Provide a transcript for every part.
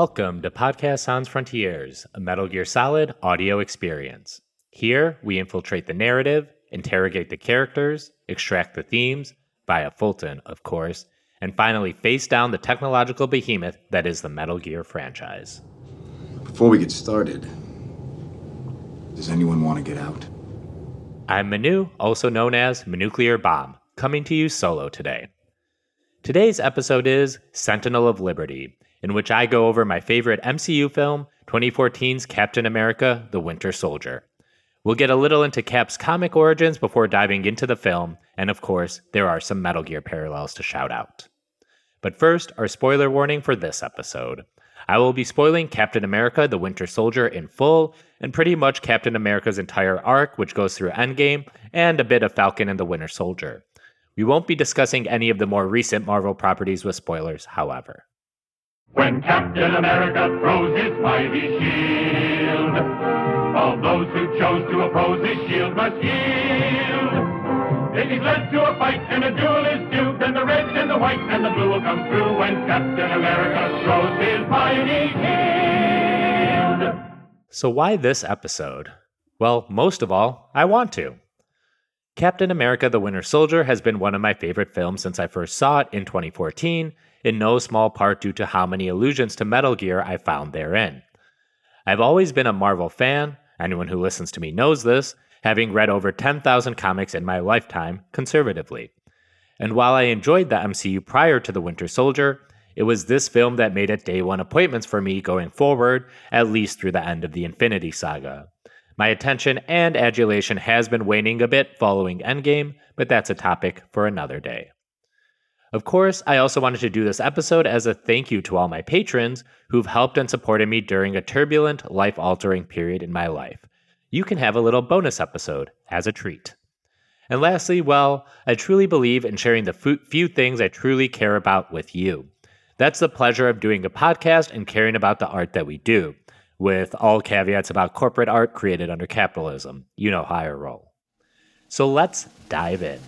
Welcome to Podcast Sans Frontiers, a Metal Gear Solid audio experience. Here, we infiltrate the narrative, interrogate the characters, extract the themes, via Fulton, of course, and finally face down the technological behemoth that is the Metal Gear franchise. Before we get started, does anyone want to get out? I'm Manu, also known as Manuclear Bomb, coming to you solo today. Today's episode is Sentinel of Liberty, in which I go over my favorite MCU film, 2014's Captain America The Winter Soldier. We'll get a little into Cap's comic origins before diving into the film, and of course, there are some Metal Gear parallels to shout out. But first, our spoiler warning for this episode. I will be spoiling Captain America The Winter Soldier in full, and pretty much Captain America's entire arc, which goes through Endgame, and a bit of Falcon and the Winter Soldier. We won't be discussing any of the more recent Marvel properties with spoilers, however. When Captain America throws his mighty shield, all those who chose to oppose his shield must yield. If he's led to a fight and a duel is due, then the red and the white and the blue will come through when Captain America throws his mighty shield. So, why this episode? Well, most of all, I want to. Captain America the Winter Soldier has been one of my favorite films since I first saw it in 2014, in no small part due to how many allusions to Metal Gear I found therein. I've always been a Marvel fan, anyone who listens to me knows this, having read over 10,000 comics in my lifetime, conservatively. And while I enjoyed the MCU prior to The Winter Soldier, it was this film that made it day one appointments for me going forward, at least through the end of the Infinity Saga. My attention and adulation has been waning a bit following Endgame, but that's a topic for another day. Of course, I also wanted to do this episode as a thank you to all my patrons who've helped and supported me during a turbulent, life altering period in my life. You can have a little bonus episode as a treat. And lastly, well, I truly believe in sharing the few things I truly care about with you. That's the pleasure of doing a podcast and caring about the art that we do, with all caveats about corporate art created under capitalism. You know how I roll. So let's dive in.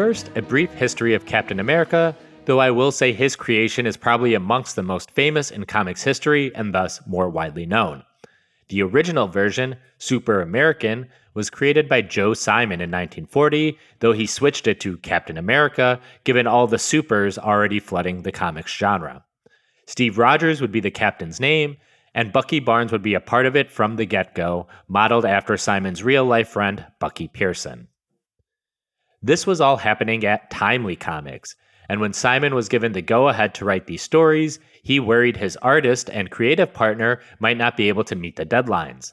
First, a brief history of Captain America, though I will say his creation is probably amongst the most famous in comics history and thus more widely known. The original version, Super American, was created by Joe Simon in 1940, though he switched it to Captain America given all the supers already flooding the comics genre. Steve Rogers would be the captain's name, and Bucky Barnes would be a part of it from the get go, modeled after Simon's real life friend, Bucky Pearson. This was all happening at Timely Comics, and when Simon was given the go ahead to write these stories, he worried his artist and creative partner might not be able to meet the deadlines.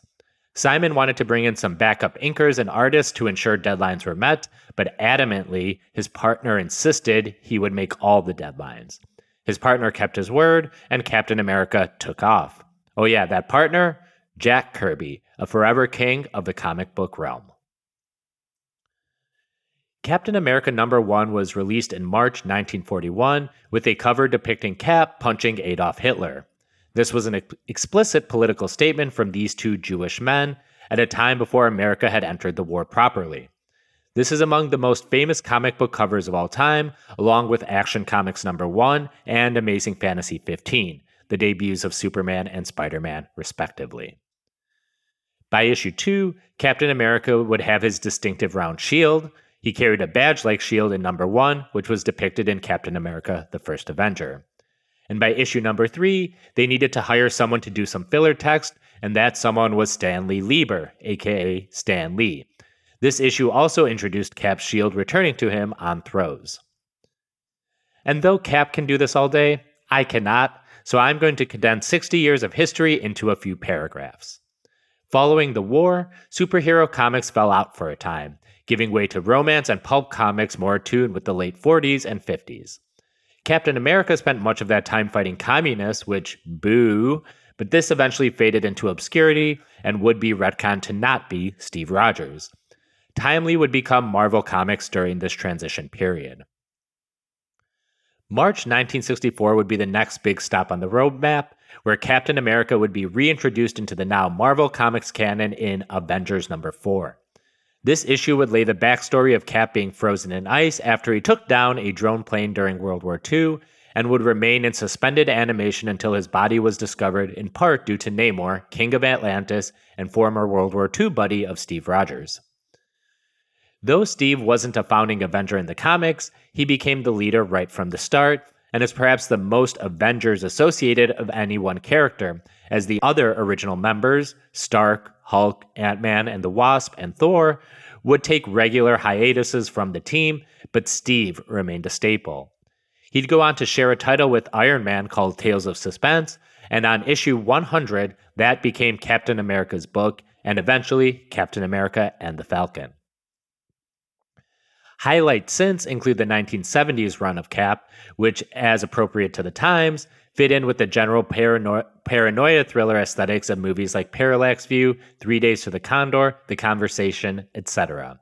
Simon wanted to bring in some backup inkers and artists to ensure deadlines were met, but adamantly, his partner insisted he would make all the deadlines. His partner kept his word, and Captain America took off. Oh, yeah, that partner? Jack Kirby, a forever king of the comic book realm. Captain America number 1 was released in March 1941 with a cover depicting Cap punching Adolf Hitler. This was an ex- explicit political statement from these two Jewish men at a time before America had entered the war properly. This is among the most famous comic book covers of all time, along with Action Comics number 1 and Amazing Fantasy 15, the debuts of Superman and Spider Man, respectively. By issue 2, Captain America would have his distinctive round shield, he carried a badge like shield in number one, which was depicted in Captain America the First Avenger. And by issue number three, they needed to hire someone to do some filler text, and that someone was Stanley Lieber, aka Stan Lee. This issue also introduced Cap's shield returning to him on throws. And though Cap can do this all day, I cannot, so I'm going to condense 60 years of history into a few paragraphs. Following the war, superhero comics fell out for a time, giving way to romance and pulp comics more attuned with the late 40s and 50s. Captain America spent much of that time fighting communists, which, boo, but this eventually faded into obscurity and would be retconned to not be Steve Rogers. Timely would become Marvel Comics during this transition period. March 1964 would be the next big stop on the roadmap, where Captain America would be reintroduced into the now Marvel Comics canon in Avengers number 4. This issue would lay the backstory of Cap being frozen in ice after he took down a drone plane during World War II and would remain in suspended animation until his body was discovered, in part due to Namor, King of Atlantis, and former World War II buddy of Steve Rogers. Though Steve wasn't a founding Avenger in the comics, he became the leader right from the start, and is perhaps the most Avengers associated of any one character, as the other original members, Stark, Hulk, Ant Man, and the Wasp, and Thor, would take regular hiatuses from the team, but Steve remained a staple. He'd go on to share a title with Iron Man called Tales of Suspense, and on issue 100, that became Captain America's book, and eventually Captain America and the Falcon. Highlights since include the 1970s run of Cap, which, as appropriate to the times, fit in with the general parano- paranoia thriller aesthetics of movies like Parallax View, Three Days to the Condor, The Conversation, etc.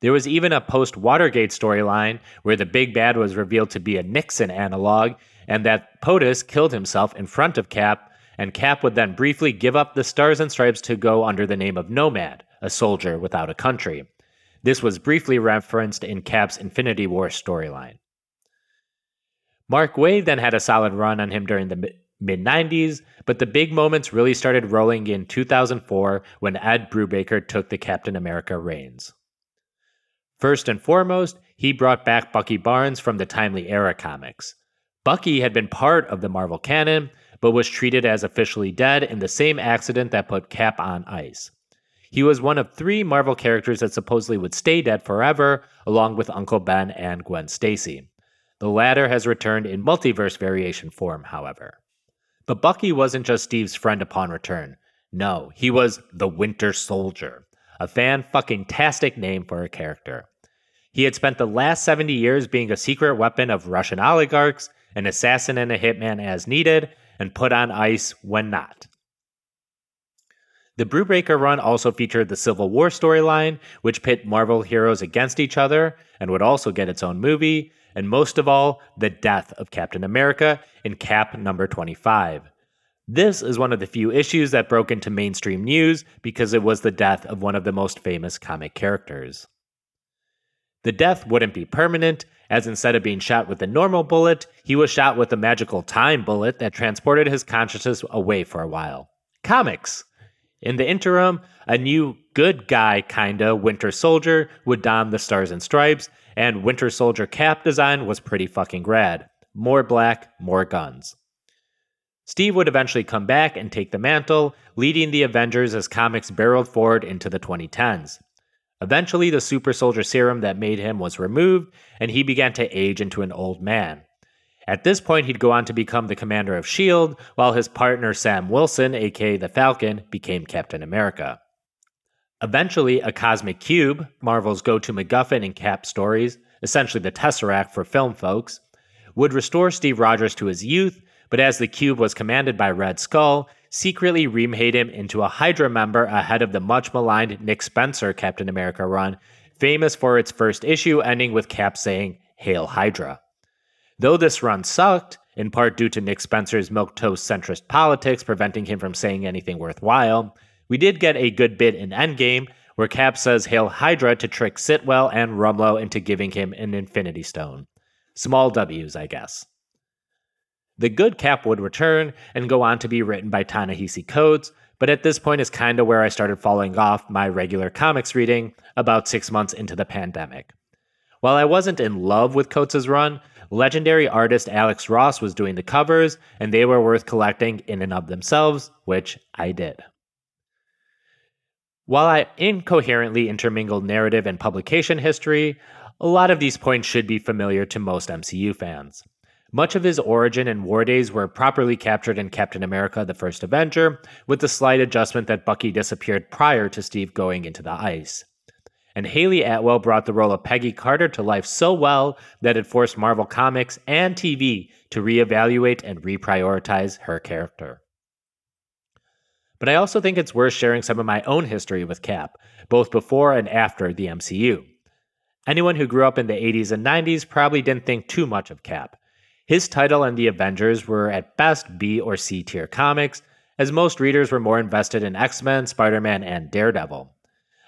There was even a post Watergate storyline where the big bad was revealed to be a Nixon analog, and that POTUS killed himself in front of Cap, and Cap would then briefly give up the stars and stripes to go under the name of Nomad, a soldier without a country. This was briefly referenced in Cap's Infinity War storyline. Mark Waid then had a solid run on him during the mid 90s, but the big moments really started rolling in 2004 when Ed Brubaker took the Captain America reins. First and foremost, he brought back Bucky Barnes from the Timely Era comics. Bucky had been part of the Marvel canon, but was treated as officially dead in the same accident that put Cap on ice. He was one of three Marvel characters that supposedly would stay dead forever, along with Uncle Ben and Gwen Stacy. The latter has returned in multiverse variation form, however. But Bucky wasn't just Steve's friend upon return. No, he was the Winter Soldier, a fan fucking tastic name for a character. He had spent the last 70 years being a secret weapon of Russian oligarchs, an assassin and a hitman as needed, and put on ice when not. The Brubaker run also featured the Civil War storyline, which pit Marvel heroes against each other and would also get its own movie, and most of all, the death of Captain America in Cap number 25. This is one of the few issues that broke into mainstream news because it was the death of one of the most famous comic characters. The death wouldn't be permanent, as instead of being shot with a normal bullet, he was shot with a magical time bullet that transported his consciousness away for a while. Comics! In the interim, a new good guy kinda Winter Soldier would don the stars and stripes, and Winter Soldier cap design was pretty fucking rad. More black, more guns. Steve would eventually come back and take the mantle, leading the Avengers as comics barreled forward into the 2010s. Eventually, the super soldier serum that made him was removed, and he began to age into an old man. At this point, he'd go on to become the commander of S.H.I.E.L.D., while his partner Sam Wilson, aka the Falcon, became Captain America. Eventually, a cosmic cube, Marvel's go to MacGuffin in Cap stories, essentially the Tesseract for film folks, would restore Steve Rogers to his youth, but as the cube was commanded by Red Skull, secretly remade him into a Hydra member ahead of the much maligned Nick Spencer Captain America run, famous for its first issue ending with Cap saying, Hail Hydra. Though this run sucked, in part due to Nick Spencer's milquetoast centrist politics preventing him from saying anything worthwhile, we did get a good bit in Endgame where Cap says Hail Hydra to trick Sitwell and Rumlow into giving him an Infinity Stone. Small W's, I guess. The good Cap would return and go on to be written by Ta-Nehisi Coates, but at this point is kinda where I started falling off my regular comics reading about six months into the pandemic. While I wasn't in love with Coates' run, legendary artist Alex Ross was doing the covers, and they were worth collecting in and of themselves, which I did. While I incoherently intermingled narrative and publication history, a lot of these points should be familiar to most MCU fans. Much of his origin and war days were properly captured in Captain America the First Avenger, with the slight adjustment that Bucky disappeared prior to Steve going into the ice. And Hayley Atwell brought the role of Peggy Carter to life so well that it forced Marvel Comics and TV to reevaluate and reprioritize her character. But I also think it's worth sharing some of my own history with Cap, both before and after the MCU. Anyone who grew up in the 80s and 90s probably didn't think too much of Cap. His title and the Avengers were at best B or C tier comics, as most readers were more invested in X Men, Spider Man, and Daredevil.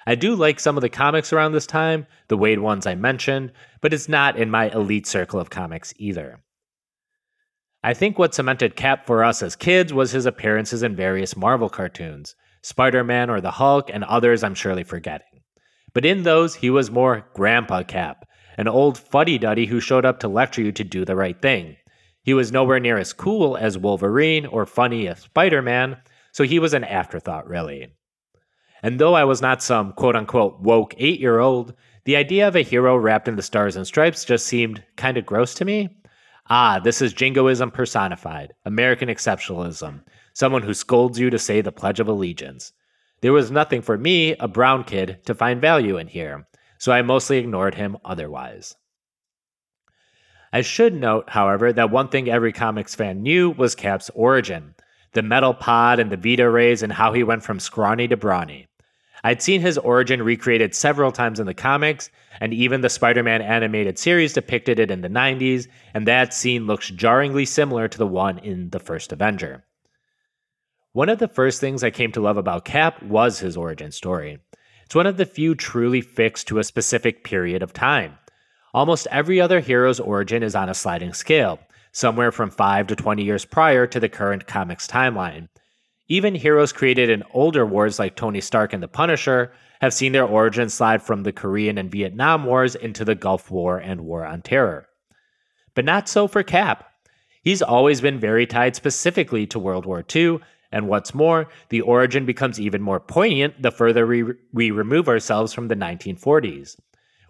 I do like some of the comics around this time, the Waid ones I mentioned, but it's not in my elite circle of comics either. I think what cemented Cap for us as kids was his appearances in various Marvel cartoons, Spider Man or the Hulk, and others I'm surely forgetting. But in those, he was more Grandpa Cap, an old fuddy duddy who showed up to lecture you to do the right thing. He was nowhere near as cool as Wolverine or funny as Spider Man, so he was an afterthought, really. And though I was not some quote unquote woke eight year old, the idea of a hero wrapped in the stars and stripes just seemed kind of gross to me. Ah, this is jingoism personified, American exceptionalism, someone who scolds you to say the Pledge of Allegiance. There was nothing for me, a brown kid, to find value in here, so I mostly ignored him otherwise. I should note, however, that one thing every comics fan knew was Cap's origin the metal pod and the Vita rays, and how he went from scrawny to brawny. I'd seen his origin recreated several times in the comics, and even the Spider Man animated series depicted it in the 90s, and that scene looks jarringly similar to the one in the first Avenger. One of the first things I came to love about Cap was his origin story. It's one of the few truly fixed to a specific period of time. Almost every other hero's origin is on a sliding scale, somewhere from 5 to 20 years prior to the current comics timeline. Even heroes created in older wars like Tony Stark and the Punisher have seen their origins slide from the Korean and Vietnam Wars into the Gulf War and War on Terror. But not so for Cap. He's always been very tied specifically to World War II, and what's more, the origin becomes even more poignant the further we, we remove ourselves from the 1940s.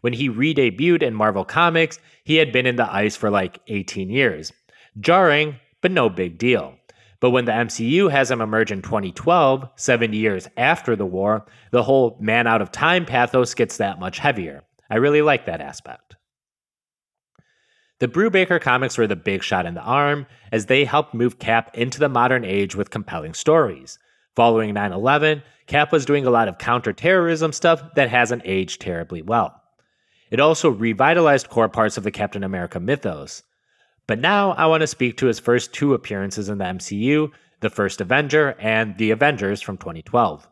When he re debuted in Marvel Comics, he had been in the ice for like 18 years. Jarring, but no big deal. But when the MCU has him emerge in 2012, 70 years after the war, the whole man out of time pathos gets that much heavier. I really like that aspect. The Brubaker comics were the big shot in the arm, as they helped move Cap into the modern age with compelling stories. Following 9 11, Cap was doing a lot of counterterrorism stuff that hasn't aged terribly well. It also revitalized core parts of the Captain America mythos. But now I want to speak to his first two appearances in the MCU the first Avenger and The Avengers from 2012.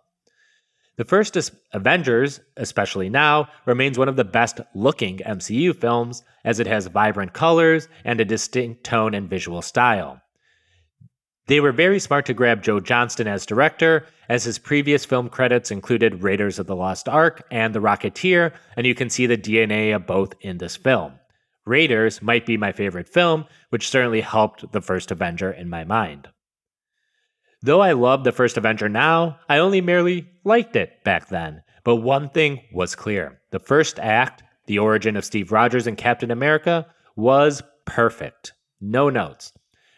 The first Avengers, especially now, remains one of the best looking MCU films as it has vibrant colors and a distinct tone and visual style. They were very smart to grab Joe Johnston as director, as his previous film credits included Raiders of the Lost Ark and The Rocketeer, and you can see the DNA of both in this film. Raiders might be my favorite film, which certainly helped the first Avenger in my mind. Though I love the first Avenger now, I only merely liked it back then. But one thing was clear the first act, the origin of Steve Rogers and Captain America, was perfect. No notes.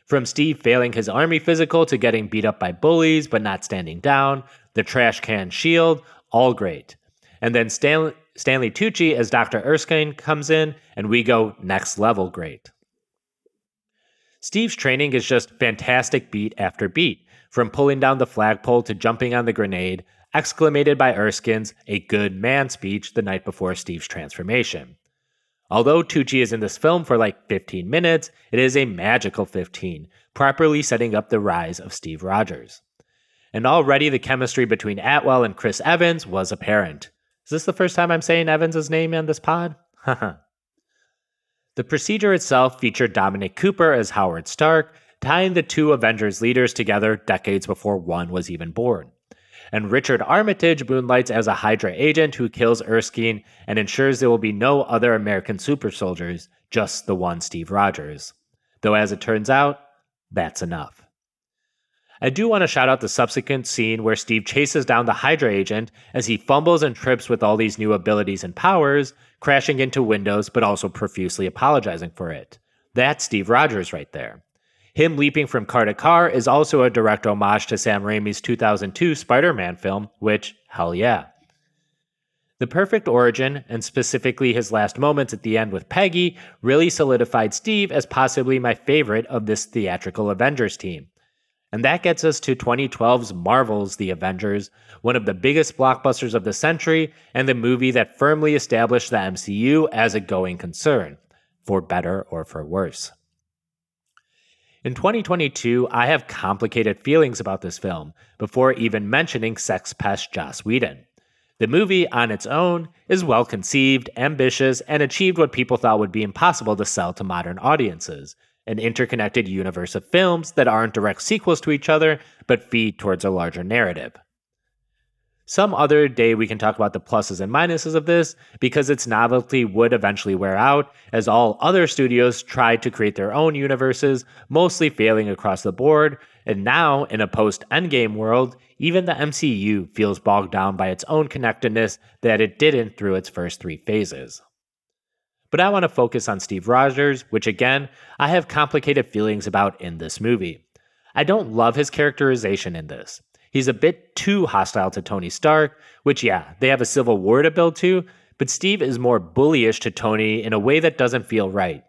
From Steve failing his army physical to getting beat up by bullies but not standing down, the trash can shield, all great. And then Stan- Stanley Tucci as Dr. Erskine comes in, and we go next level great. Steve's training is just fantastic beat after beat, from pulling down the flagpole to jumping on the grenade, exclamated by Erskine's a good man speech the night before Steve's transformation. Although Tucci is in this film for like 15 minutes, it is a magical 15, properly setting up the rise of Steve Rogers. And already the chemistry between Atwell and Chris Evans was apparent. Is this the first time I'm saying Evans' name on this pod? The procedure itself featured Dominic Cooper as Howard Stark, tying the two Avengers leaders together decades before one was even born. And Richard Armitage moonlights as a Hydra agent who kills Erskine and ensures there will be no other American super soldiers, just the one Steve Rogers. Though, as it turns out, that's enough. I do want to shout out the subsequent scene where Steve chases down the Hydra agent as he fumbles and trips with all these new abilities and powers, crashing into windows but also profusely apologizing for it. That's Steve Rogers right there. Him leaping from car to car is also a direct homage to Sam Raimi's 2002 Spider Man film, which, hell yeah. The perfect origin, and specifically his last moments at the end with Peggy, really solidified Steve as possibly my favorite of this theatrical Avengers team. And that gets us to 2012's Marvel's The Avengers, one of the biggest blockbusters of the century, and the movie that firmly established the MCU as a going concern, for better or for worse. In 2022, I have complicated feelings about this film before even mentioning sex pest Joss Whedon. The movie, on its own, is well conceived, ambitious, and achieved what people thought would be impossible to sell to modern audiences an interconnected universe of films that aren't direct sequels to each other, but feed towards a larger narrative. Some other day we can talk about the pluses and minuses of this because its novelty would eventually wear out as all other studios tried to create their own universes, mostly failing across the board. And now, in a post Endgame world, even the MCU feels bogged down by its own connectedness that it didn't through its first three phases. But I want to focus on Steve Rogers, which again, I have complicated feelings about in this movie. I don't love his characterization in this. He's a bit too hostile to Tony Stark, which, yeah, they have a civil war to build to, but Steve is more bullyish to Tony in a way that doesn't feel right.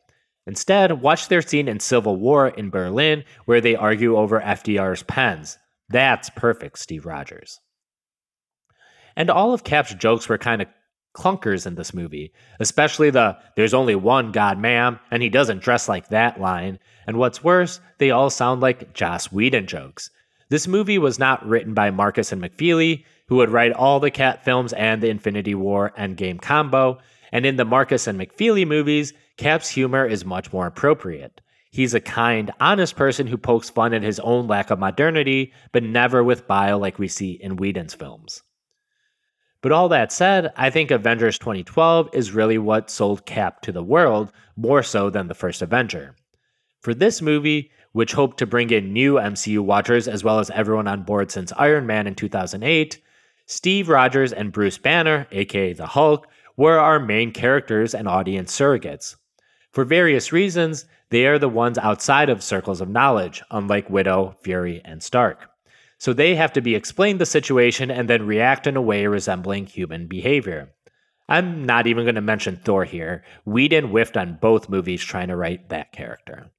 Instead, watch their scene in Civil War in Berlin where they argue over FDR's pens. That's perfect, Steve Rogers. And all of Cap's jokes were kind of clunkers in this movie, especially the there's only one God, ma'am, and he doesn't dress like that line. And what's worse, they all sound like Joss Whedon jokes. This movie was not written by Markus and McFeely, who would write all the Cap films and the Infinity War Endgame combo, and in the Markus and McFeely movies, Cap's humor is much more appropriate. He's a kind, honest person who pokes fun at his own lack of modernity, but never with bile like we see in Whedon's films. But all that said, I think Avengers 2012 is really what sold Cap to the world more so than the first Avenger. For this movie, which hoped to bring in new MCU watchers as well as everyone on board since Iron Man in 2008, Steve Rogers and Bruce Banner, aka the Hulk, were our main characters and audience surrogates. For various reasons, they are the ones outside of circles of knowledge, unlike Widow, Fury, and Stark. So they have to be explained the situation and then react in a way resembling human behavior. I'm not even going to mention Thor here. Whedon whiffed on both movies trying to write that character.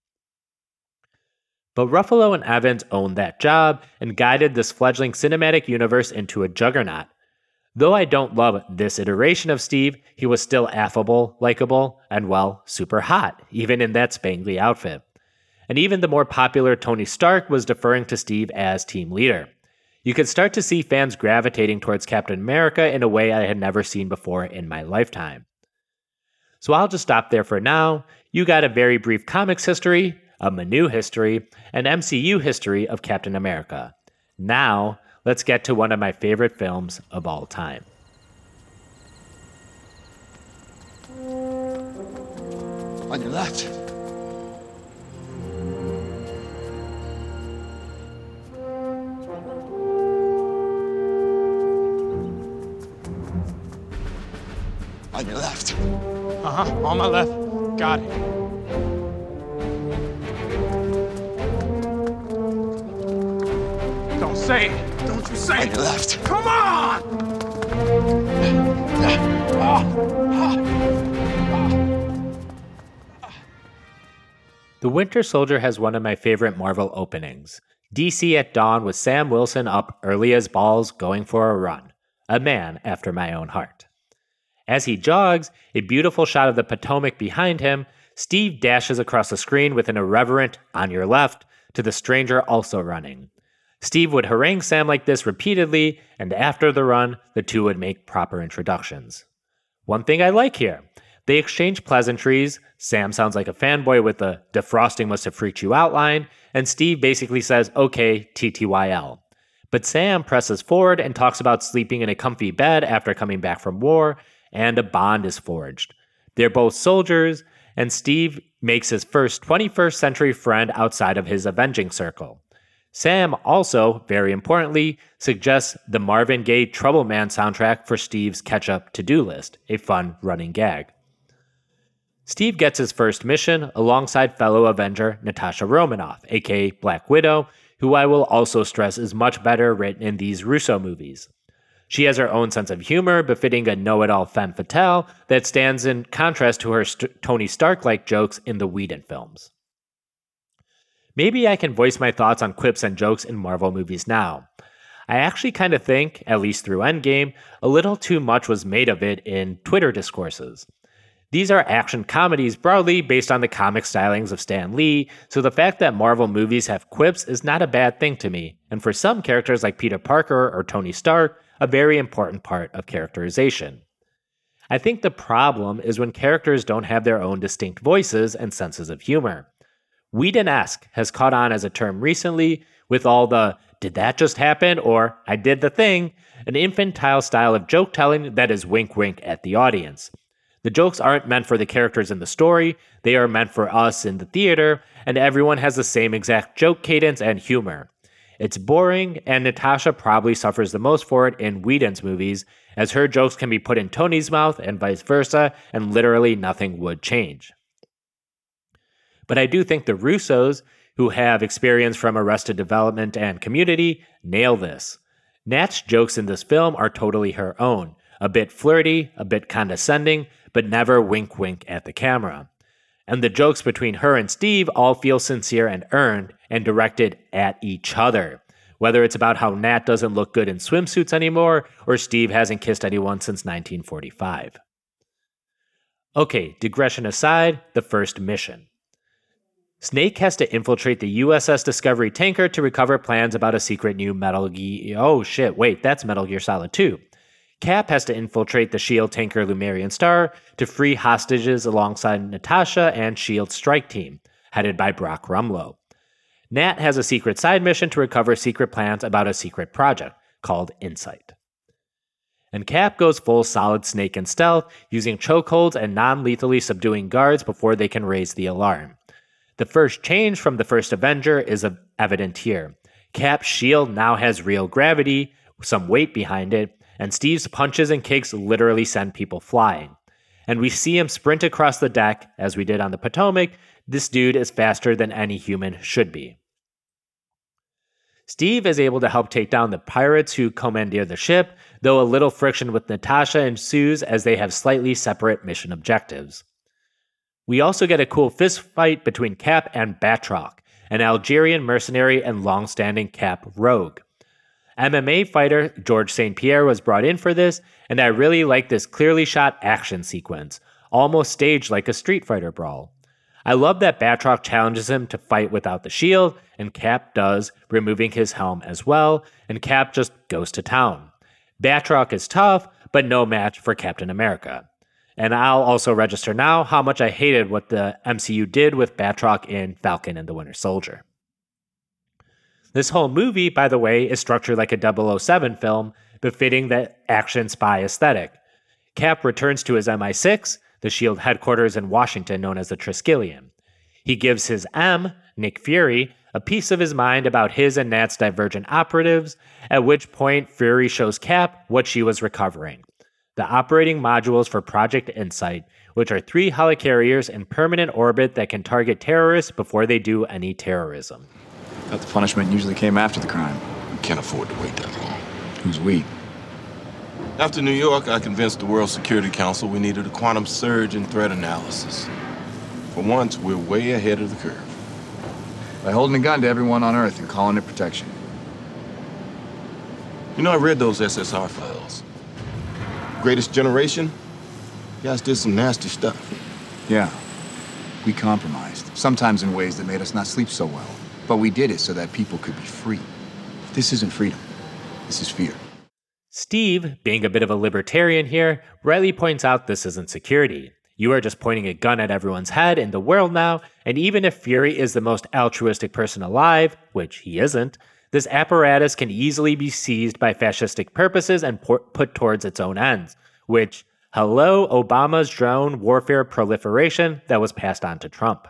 But Ruffalo and Evans owned that job and guided this fledgling cinematic universe into a juggernaut. Though I don't love this iteration of Steve, he was still affable, likable, and well, super hot, even in that spangly outfit. And even the more popular Tony Stark was deferring to Steve as team leader. You could start to see fans gravitating towards Captain America in a way I had never seen before in my lifetime. So I'll just stop there for now. You got a very brief comics history, a Manu history, and MCU history of Captain America. Now, let's get to one of my favorite films of all time. On your left. On your left. Uh huh. On my left. Got it. Don't say it. Don't you say On it. On your left. Come on! The Winter Soldier has one of my favorite Marvel openings. DC at dawn with Sam Wilson up early as balls going for a run. A man after my own heart. As he jogs, a beautiful shot of the Potomac behind him, Steve dashes across the screen with an irreverent, on your left, to the stranger also running. Steve would harangue Sam like this repeatedly, and after the run, the two would make proper introductions. One thing I like here they exchange pleasantries. Sam sounds like a fanboy with the defrosting must have freaked you out line, and Steve basically says, okay, TTYL. But Sam presses forward and talks about sleeping in a comfy bed after coming back from war, and a bond is forged. They're both soldiers, and Steve makes his first 21st century friend outside of his avenging circle. Sam also, very importantly, suggests the Marvin Gaye Trouble Man soundtrack for Steve's catch up to do list, a fun running gag. Steve gets his first mission alongside fellow Avenger Natasha Romanoff, aka Black Widow, who I will also stress is much better written in these Russo movies. She has her own sense of humor, befitting a know it all femme fatale that stands in contrast to her St- Tony Stark like jokes in the Whedon films. Maybe I can voice my thoughts on quips and jokes in Marvel movies now. I actually kind of think, at least through Endgame, a little too much was made of it in Twitter discourses. These are action comedies broadly based on the comic stylings of Stan Lee, so the fact that Marvel movies have quips is not a bad thing to me, and for some characters like Peter Parker or Tony Stark, a very important part of characterization. I think the problem is when characters don't have their own distinct voices and senses of humor. Whedon-esque has caught on as a term recently with all the did that just happen or I did the thing, an infantile style of joke telling that is wink wink at the audience. The jokes aren't meant for the characters in the story, they are meant for us in the theater, and everyone has the same exact joke cadence and humor. It's boring, and Natasha probably suffers the most for it in Whedon's movies, as her jokes can be put in Tony's mouth and vice versa, and literally nothing would change. But I do think the Russos, who have experience from Arrested Development and Community, nail this. Nat's jokes in this film are totally her own, a bit flirty, a bit condescending, but never wink wink at the camera. And the jokes between her and Steve all feel sincere and earned and directed at each other. Whether it's about how Nat doesn't look good in swimsuits anymore, or Steve hasn't kissed anyone since 1945. Okay, digression aside, the first mission. Snake has to infiltrate the USS Discovery tanker to recover plans about a secret new Metal Gear. Oh shit, wait, that's Metal Gear Solid 2. Cap has to infiltrate the SHIELD tanker Lemurian Star to free hostages alongside Natasha and SHIELD's strike team, headed by Brock Rumlow. Nat has a secret side mission to recover secret plans about a secret project called Insight. And Cap goes full solid snake and stealth, using chokeholds and non lethally subduing guards before they can raise the alarm. The first change from the first Avenger is evident here. Cap's shield now has real gravity, some weight behind it, and Steve's punches and kicks literally send people flying. And we see him sprint across the deck, as we did on the Potomac. This dude is faster than any human should be. Steve is able to help take down the pirates who commandeer the ship, though a little friction with Natasha ensues as they have slightly separate mission objectives. We also get a cool fist fight between Cap and Batroc, an Algerian mercenary and long standing Cap rogue. MMA fighter George St. Pierre was brought in for this, and I really like this clearly shot action sequence, almost staged like a Street Fighter brawl. I love that Batroc challenges him to fight without the shield, and Cap does, removing his helm as well, and Cap just goes to town. Batroc is tough, but no match for Captain America. And I'll also register now how much I hated what the MCU did with Batroc in Falcon and the Winter Soldier. This whole movie, by the way, is structured like a 007 film, befitting the action spy aesthetic. Cap returns to his MI6, the SHIELD headquarters in Washington known as the Triskelion. He gives his M, Nick Fury, a piece of his mind about his and Nat's divergent operatives, at which point Fury shows Cap what she was recovering the operating modules for Project Insight, which are three helicarriers in permanent orbit that can target terrorists before they do any terrorism. Thought the punishment usually came after the crime. We can't afford to wait that long. Who's we? After New York, I convinced the World Security Council we needed a quantum surge in threat analysis. For once, we're way ahead of the curve. By holding a gun to everyone on Earth and calling it protection. You know, I read those SSR files. Greatest Generation? You guys did some nasty stuff. Yeah. We compromised, sometimes in ways that made us not sleep so well. But we did it so that people could be free. This isn't freedom. This is fear. Steve, being a bit of a libertarian here, rightly points out this isn't security. You are just pointing a gun at everyone's head in the world now, and even if Fury is the most altruistic person alive, which he isn't, this apparatus can easily be seized by fascistic purposes and put towards its own ends, which, hello, Obama's drone warfare proliferation that was passed on to Trump.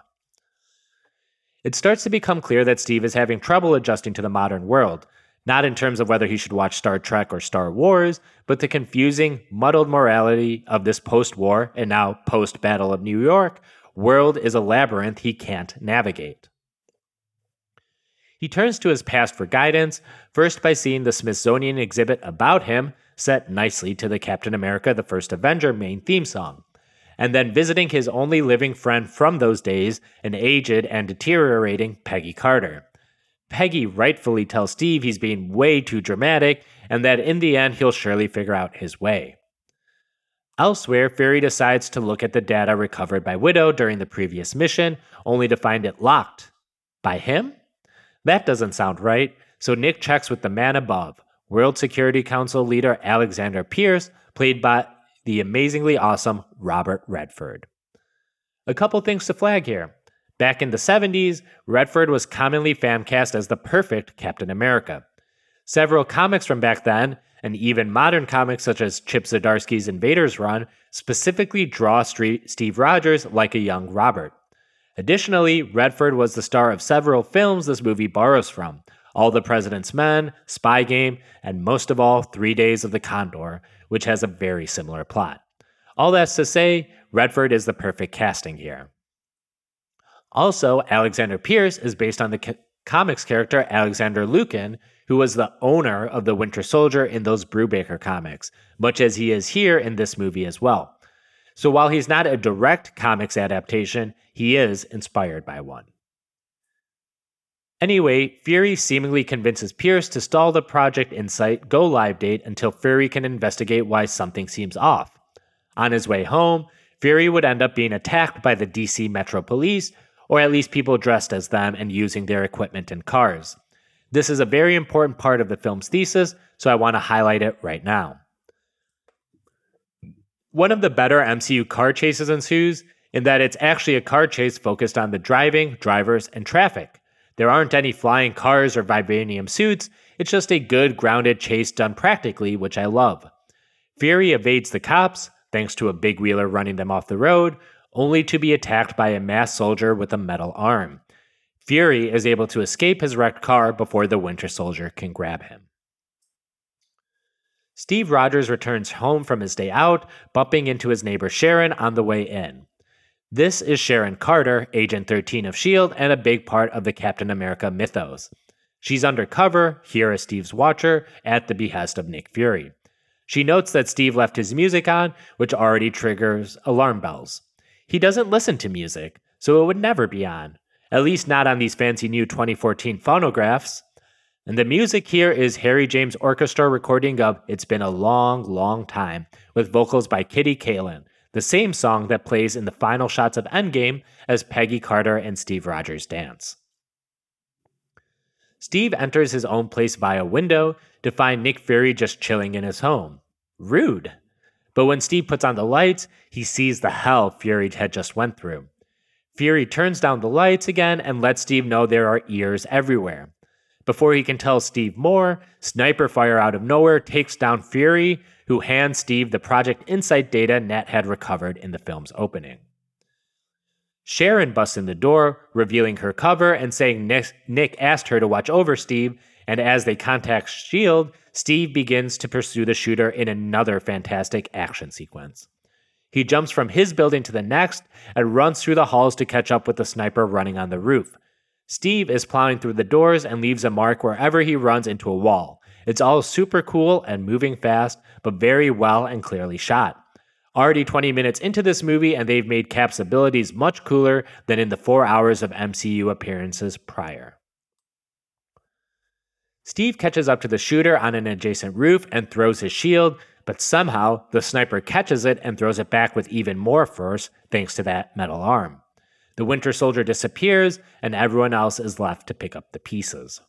It starts to become clear that Steve is having trouble adjusting to the modern world. Not in terms of whether he should watch Star Trek or Star Wars, but the confusing, muddled morality of this post war and now post Battle of New York world is a labyrinth he can't navigate. He turns to his past for guidance, first by seeing the Smithsonian exhibit about him, set nicely to the Captain America the First Avenger main theme song, and then visiting his only living friend from those days, an aged and deteriorating Peggy Carter. Peggy rightfully tells Steve he's being way too dramatic and that in the end he'll surely figure out his way. Elsewhere, Fury decides to look at the data recovered by Widow during the previous mission, only to find it locked. By him? That doesn't sound right, so Nick checks with the man above, World Security Council leader Alexander Pierce, played by the amazingly awesome Robert Redford. A couple things to flag here. Back in the 70s, Redford was commonly fan-cast as the perfect Captain America. Several comics from back then, and even modern comics such as Chip Zdarsky's Invaders run, specifically draw Steve Rogers like a young Robert. Additionally, Redford was the star of several films this movie borrows from All the President's Men, Spy Game, and most of all, Three Days of the Condor, which has a very similar plot. All that's to say, Redford is the perfect casting here. Also, Alexander Pierce is based on the co- comics character Alexander Lukin, who was the owner of the Winter Soldier in those Brubaker comics, much as he is here in this movie as well. So while he's not a direct comics adaptation, he is inspired by one. Anyway, Fury seemingly convinces Pierce to stall the Project Insight go live date until Fury can investigate why something seems off. On his way home, Fury would end up being attacked by the DC Metro Police, or at least people dressed as them and using their equipment and cars. This is a very important part of the film's thesis, so I want to highlight it right now. One of the better MCU car chases ensues in that it's actually a car chase focused on the driving, drivers, and traffic. There aren't any flying cars or vibranium suits, it's just a good grounded chase done practically, which I love. Fury evades the cops, thanks to a big wheeler running them off the road, only to be attacked by a masked soldier with a metal arm. Fury is able to escape his wrecked car before the Winter Soldier can grab him. Steve Rogers returns home from his day out, bumping into his neighbor Sharon on the way in. This is Sharon Carter, Agent 13 of S.H.I.E.L.D., and a big part of the Captain America mythos. She's undercover, here as Steve's watcher, at the behest of Nick Fury. She notes that Steve left his music on, which already triggers alarm bells. He doesn't listen to music, so it would never be on, at least not on these fancy new 2014 phonographs. And the music here is Harry James Orchestra recording of It's Been a Long, Long Time, with vocals by Kitty Kallen, the same song that plays in the final shots of Endgame as Peggy Carter and Steve Rogers dance. Steve enters his own place via window to find Nick Fury just chilling in his home. Rude. But when Steve puts on the lights, he sees the hell Fury had just went through. Fury turns down the lights again and lets Steve know there are ears everywhere. Before he can tell Steve more, sniper fire out of nowhere takes down Fury, who hands Steve the Project Insight data Nat had recovered in the film's opening. Sharon busts in the door, revealing her cover and saying Nick, Nick asked her to watch over Steve, and as they contact S.H.I.E.L.D., Steve begins to pursue the shooter in another fantastic action sequence. He jumps from his building to the next and runs through the halls to catch up with the sniper running on the roof. Steve is plowing through the doors and leaves a mark wherever he runs into a wall. It's all super cool and moving fast, but very well and clearly shot. Already 20 minutes into this movie, and they've made Cap's abilities much cooler than in the four hours of MCU appearances prior. Steve catches up to the shooter on an adjacent roof and throws his shield, but somehow the sniper catches it and throws it back with even more force thanks to that metal arm. The Winter Soldier disappears, and everyone else is left to pick up the pieces.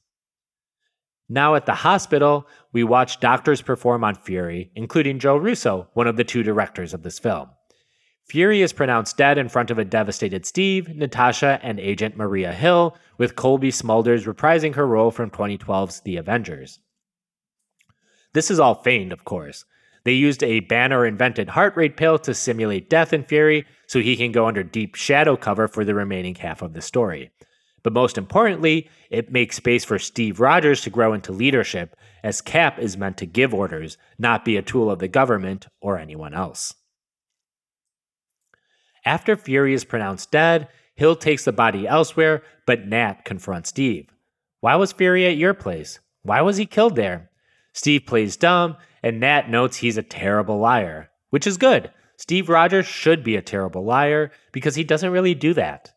Now at the hospital, we watch doctors perform on Fury, including Joe Russo, one of the two directors of this film. Fury is pronounced dead in front of a devastated Steve, Natasha, and Agent Maria Hill, with Cobie Smulders reprising her role from 2012's The Avengers. This is all feigned, of course. They used a Banner invented heart rate pill to simulate death in Fury so he can go under deep shadow cover for the remaining half of the story. But most importantly, it makes space for Steve Rogers to grow into leadership, as Cap is meant to give orders, not be a tool of the government or anyone else. After Fury is pronounced dead, Hill takes the body elsewhere, but Nat confronts Steve. Why was Fury at your place? Why was he killed there? Steve plays dumb, and Nat notes he's a terrible liar, which is good. Steve Rogers should be a terrible liar because he doesn't really do that.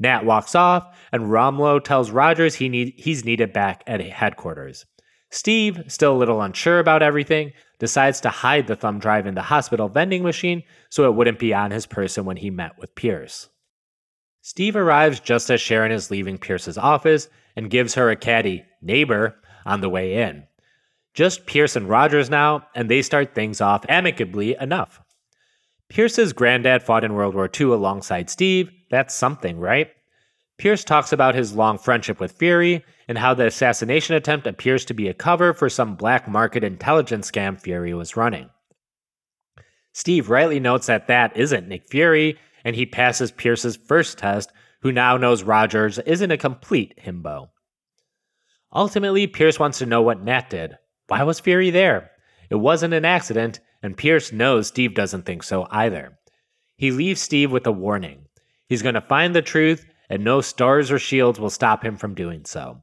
Nat walks off, and Rumlow tells Rogers he need, he's needed back at headquarters. Steve, still a little unsure about everything, decides to hide the thumb drive in the hospital vending machine so it wouldn't be on his person when he met with Pierce. Steve arrives just as Sharon is leaving Pierce's office and gives her a caddy, neighbor, on the way in. Just Pierce and Rogers now, and they start things off amicably enough. Pierce's granddad fought in World War II alongside Steve. That's something, right? Pierce talks about his long friendship with Fury and how the assassination attempt appears to be a cover for some black market intelligence scam Fury was running. Steve rightly notes that that isn't Nick Fury, and he passes Pierce's first test, who now knows Rogers isn't a complete himbo. Ultimately, Pierce wants to know what Nat did. Why was Fury there? It wasn't an accident, and Pierce knows Steve doesn't think so either. He leaves Steve with a warning. He's going to find the truth, and no stars or shields will stop him from doing so.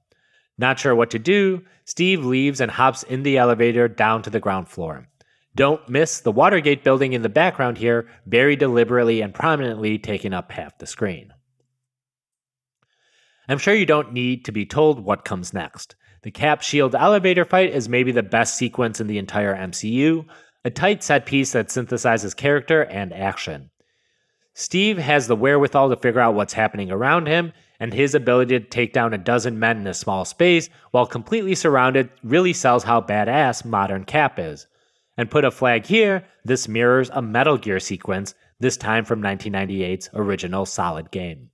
Not sure what to do, Steve leaves and hops in the elevator down to the ground floor. Don't miss the Watergate building in the background here, very deliberately and prominently taking up half the screen. I'm sure you don't need to be told what comes next. The Cap Shield elevator fight is maybe the best sequence in the entire MCU, a tight set piece that synthesizes character and action. Steve has the wherewithal to figure out what's happening around him, and his ability to take down a dozen men in a small space while completely surrounded really sells how badass modern Cap is. And put a flag here, this mirrors a Metal Gear sequence, this time from 1998's original Solid game.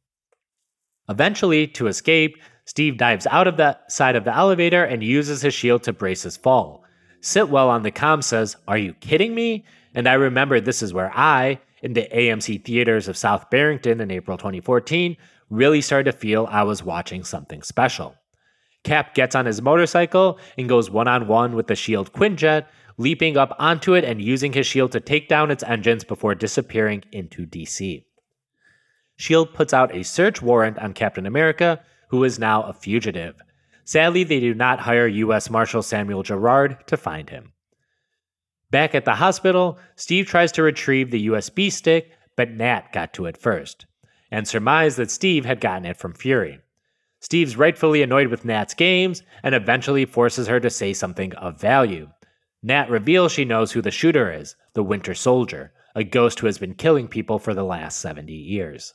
Eventually, to escape, Steve dives out of the side of the elevator and uses his shield to brace his fall. Sitwell on the com says, Are you kidding me? And I remember this is where I, in the AMC theaters of South Barrington in April 2014, really started to feel I was watching something special. Cap gets on his motorcycle and goes one on one with the Shield Quinjet, leaping up onto it and using his shield to take down its engines before disappearing into DC. Shield puts out a search warrant on Captain America, who is now a fugitive. Sadly, they do not hire U.S. Marshal Samuel Gerard to find him. Back at the hospital, Steve tries to retrieve the USB stick, but Nat got to it first, and surmised that Steve had gotten it from Fury. Steve's rightfully annoyed with Nat's games and eventually forces her to say something of value. Nat reveals she knows who the shooter is the Winter Soldier, a ghost who has been killing people for the last 70 years.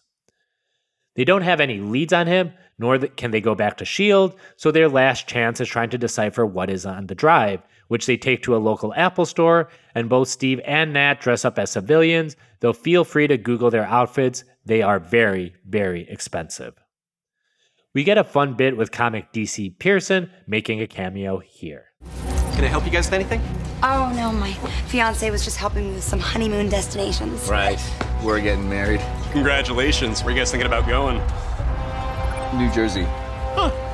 They don't have any leads on him, nor can they go back to S.H.I.E.L.D., so their last chance is trying to decipher what is on the drive, which they take to a local Apple store, and both Steve and Nat dress up as civilians, though feel free to Google their outfits. They are very, very expensive. We get a fun bit with comic D.C. Pierson making a cameo here. Can I help you guys with anything? Oh no, my fiance was just helping me with some honeymoon destinations. Right. We're getting married. Congratulations. Where are you guys thinking about going? New Jersey. I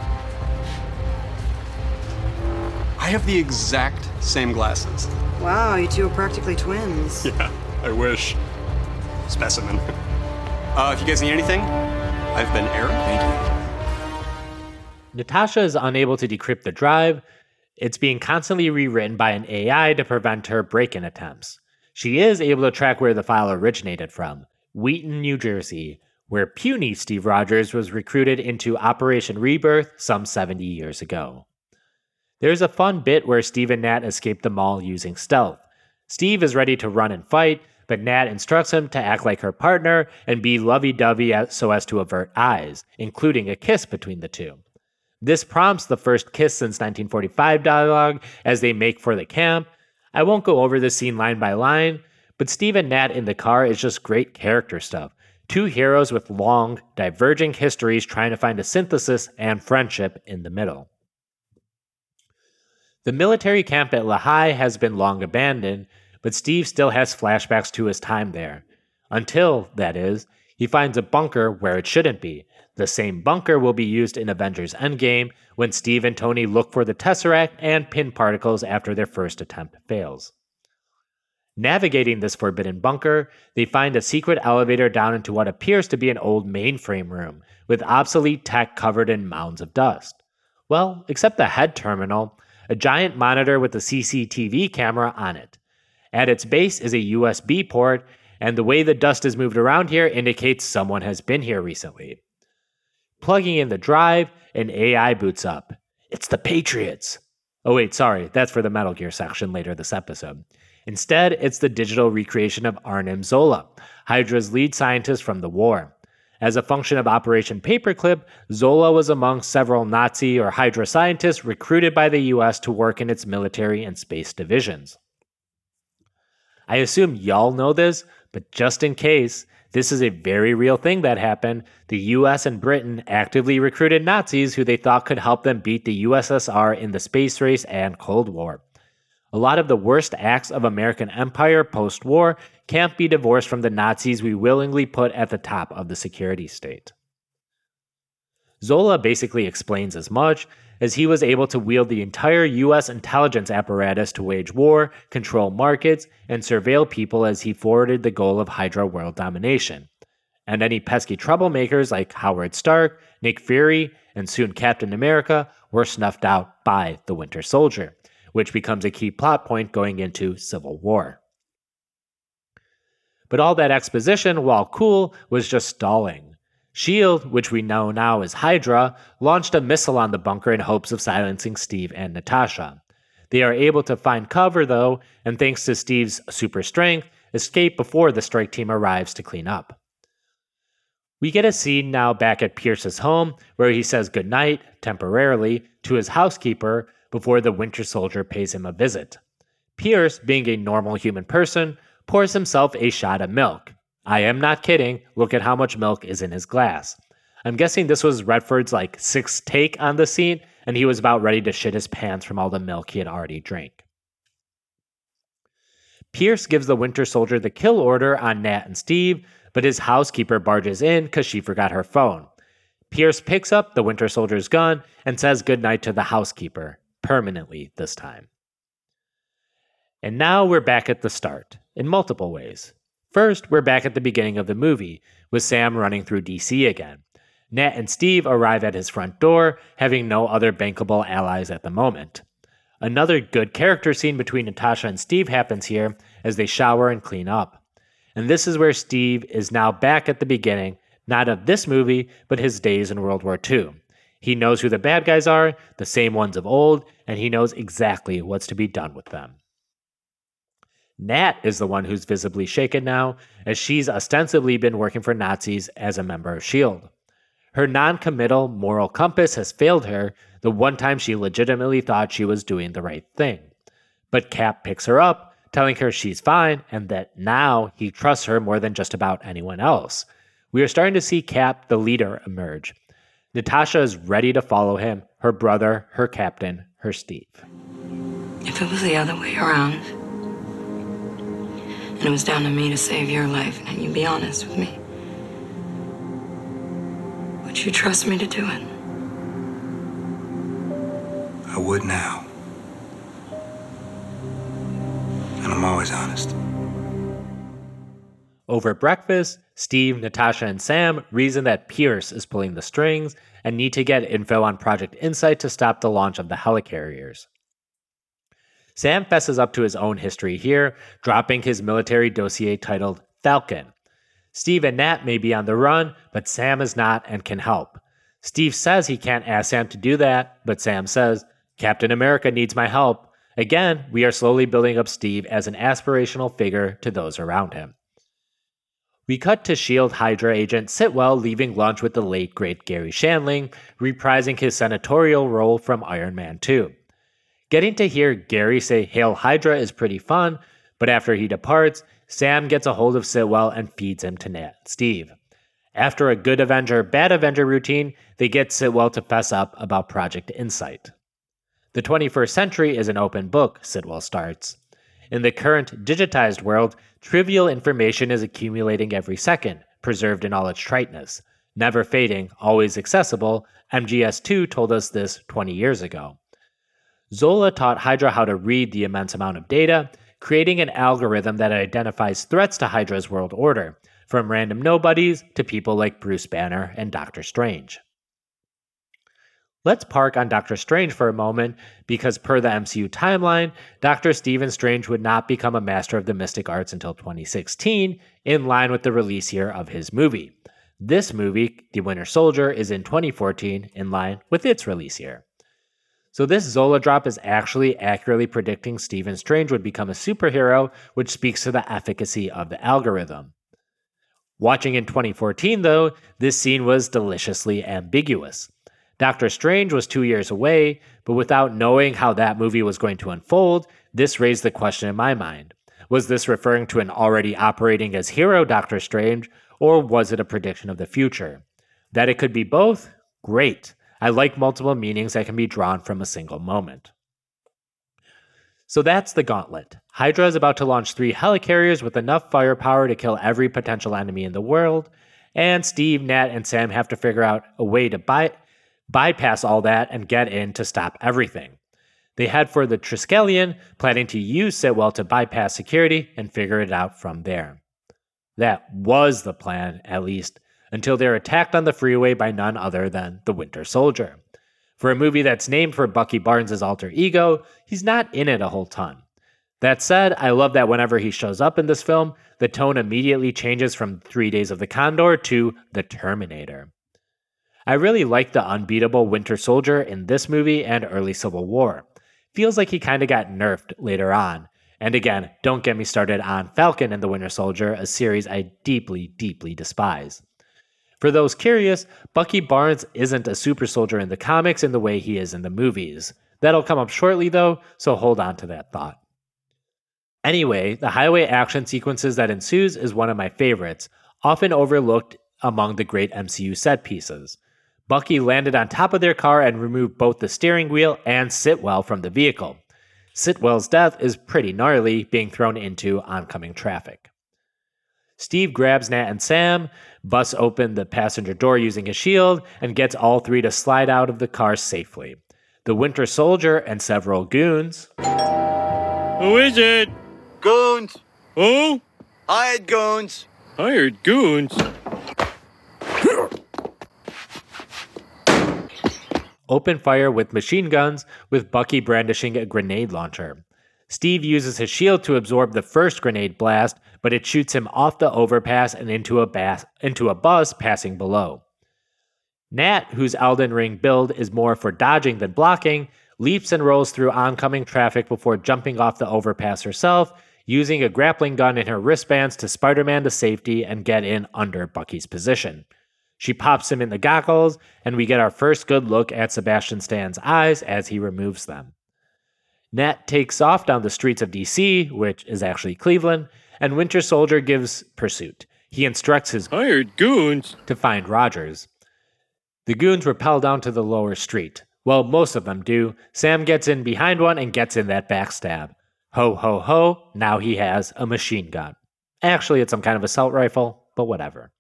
have the exact same glasses. Wow, you two are practically twins. Yeah, I wish. Specimen. Uh, if you guys need anything, I've been Aaron. Thank you. Natasha is unable to decrypt the drive. It's being constantly rewritten by an AI to prevent her break in attempts. She is able to track where the file originated from Wheaton, New Jersey, where puny Steve Rogers was recruited into Operation Rebirth some 70 years ago. There's a fun bit where Steve and Nat escape the mall using stealth. Steve is ready to run and fight, but Nat instructs him to act like her partner and be lovey dovey so as to avert eyes, including a kiss between the two. This prompts the first kiss since 1945 dialogue as they make for the camp. I won't go over this scene line by line, but Steve and Nat in the car is just great character stuff. Two heroes with long, diverging histories trying to find a synthesis and friendship in the middle. The military camp at Lehigh has been long abandoned, but Steve still has flashbacks to his time there. Until, that is, He finds a bunker where it shouldn't be. The same bunker will be used in Avengers Endgame when Steve and Tony look for the Tesseract and Pym particles after their first attempt fails. Navigating this forbidden bunker, they find a secret elevator down into what appears to be an old mainframe room, with obsolete tech covered in mounds of dust. Well, except the head terminal, a giant monitor with a CCTV camera on it. At its base is a USB port, and the way the dust is moved around here indicates someone has been here recently. Plugging in the drive, an AI boots up. It's the Patriots. Oh, wait, sorry, that's for the Metal Gear section later this episode. Instead, it's the digital recreation of Arnim Zola, Hydra's lead scientist from the war. As a function of Operation Paperclip, Zola was among several Nazi or Hydra scientists recruited by the US to work in its military and space divisions. I assume y'all know this, but just in case, this is a very real thing that happened. The US and Britain actively recruited Nazis who they thought could help them beat the USSR in the space race and Cold War. A lot of the worst acts of American empire post war can't be divorced from the Nazis we willingly put at the top of the security state. Zola basically explains as much, as he was able to wield the entire US intelligence apparatus to wage war, control markets, and surveil people as he forwarded the goal of Hydra world domination. And any pesky troublemakers like Howard Stark, Nick Fury, and soon Captain America were snuffed out by the Winter Soldier which becomes a key plot point going into Civil War. But all that exposition, while cool, was just stalling. SHIELD, which we know now as Hydra, launched a missile on the bunker in hopes of silencing Steve and Natasha. They are able to find cover, though, and thanks to Steve's super strength, escape before the strike team arrives to clean up. We get a scene now back at Pierce's home where he says goodnight, temporarily, to his housekeeper before the Winter Soldier pays him a visit. Pierce, being a normal human person, pours himself a shot of milk. I am not kidding, look at how much milk is in his glass. I'm guessing this was Redford's like sixth take on the scene, and he was about ready to shit his pants from all the milk he had already drank. Pierce gives the Winter Soldier the kill order on Nat and Steve, but his housekeeper barges in because she forgot her phone. Pierce picks up the Winter Soldier's gun and says goodnight to the housekeeper permanently this time. And now we're back at the start in multiple ways. First, we're back at the beginning of the movie with Sam running through DC again. Nat and Steve arrive at his front door, having no other bankable allies at the moment. Another good character scene between Natasha and Steve happens here as they shower and clean up. And this is where Steve is now back at the beginning, not of this movie, but his days in World War II. He knows who the bad guys are, the same ones of old, and he knows exactly what's to be done with them. Nat is the one who's visibly shaken now, as she's ostensibly been working for Nazis as a member of S.H.I.E.L.D. Her non committal moral compass has failed her the one time she legitimately thought she was doing the right thing. But Cap picks her up, telling her she's fine and that now he trusts her more than just about anyone else. We are starting to see Cap, the leader, emerge. Natasha is ready to follow him, her brother, her captain, her Steve. If it was the other way around, it was down to me to save your life, and you'd be honest with me, would you trust me to do it? I would now. And I'm always honest. Over breakfast, Steve, Natasha, and Sam reason that Pierce is pulling the strings and need to get info on Project Insight to stop the launch of the helicarriers. Sam fesses up to his own history here, dropping his military dossier titled Falcon. Steve and Nat may be on the run, but Sam is not and can help. Steve says he can't ask Sam to do that, but Sam says, Captain America needs my help. Again, we are slowly building up Steve as an aspirational figure to those around him. We cut to S.H.I.E.L.D. Hydra agent Sitwell leaving lunch with the late great Garry Shandling, reprising his senatorial role from Iron Man 2. Getting to hear Gary say Hail Hydra is pretty fun, but after he departs, Sam gets a hold of Sitwell and feeds him to Nat Steve. After a good Avenger, bad Avenger routine, they get Sitwell to fess up about Project Insight. The 21st century is an open book, Sitwell starts. In the current digitized world, trivial information is accumulating every second, preserved in all its triteness. Never fading, always accessible, MGS2 told us this 20 years ago. Zola taught Hydra how to read the immense amount of data, creating an algorithm that identifies threats to Hydra's world order, from random nobodies to people like Bruce Banner and Doctor Strange. Let's park on Doctor Strange for a moment because, per the MCU timeline, Dr. Stephen Strange would not become a master of the mystic arts until 2016, in line with the release year of his movie. This movie, The Winter Soldier, is in 2014, in line with its release year. So, this Zola drop is actually accurately predicting Stephen Strange would become a superhero, which speaks to the efficacy of the algorithm. Watching in 2014, though, this scene was deliciously ambiguous. Doctor Strange was two years away, but without knowing how that movie was going to unfold, this raised the question in my mind. Was this referring to an already operating as hero Doctor Strange, or was it a prediction of the future? That it could be both? Great. I like multiple meanings that can be drawn from a single moment. So that's the gauntlet. Hydra is about to launch three helicarriers with enough firepower to kill every potential enemy in the world, and Steve, Nat, and Sam have to figure out a way to buy bypass all that and get in to stop everything. They head for the Triskelion, planning to use Sitwell to bypass security and figure it out from there. That was the plan, at least, until they're attacked on the freeway by none other than the Winter Soldier. For a movie that's named for Bucky Barnes' alter ego, he's not in it a whole ton. That said, I love that whenever he shows up in this film, the tone immediately changes from Three Days of the Condor to The Terminator. I really like the unbeatable Winter Soldier in this movie and early Civil War. Feels like he kind of got nerfed later on. And again, don't get me started on Falcon and the Winter Soldier, a series I deeply, deeply despise. For those curious, Bucky Barnes isn't a super soldier in the comics in the way he is in the movies. That'll come up shortly though, so hold on to that thought. Anyway, the highway action sequences that ensues is one of my favorites, often overlooked among the great MCU set pieces. Bucky landed on top of their car and removed both the steering wheel and Sitwell from the vehicle. Sitwell's death is pretty gnarly, being thrown into oncoming traffic. Steve grabs Nat and Sam, busts open the passenger door using his shield, and gets all three to slide out of the car safely. The Winter Soldier and several goons. Who is it? Goons! Who? Hired goons! Hired goons? open fire with machine guns, with Bucky brandishing a grenade launcher. Steve uses his shield to absorb the first grenade blast, but it shoots him off the overpass and into a, bas- into a bus passing below. Nat, whose Elden Ring build is more for dodging than blocking, leaps and rolls through oncoming traffic before jumping off the overpass herself, using a grappling gun in her wristbands to Spider Man to safety and get in under Bucky's position. She pops him in the goggles, and we get our first good look at Sebastian Stan's eyes as he removes them. Nat takes off down the streets of DC, which is actually Cleveland, and Winter Soldier gives pursuit. He instructs his hired goons to find Rogers. The goons rappel down to the lower street. Well, most of them do. Sam gets in behind one and gets in that backstab. Ho, ho, ho, now he has a machine gun. Actually, it's some kind of assault rifle, but whatever.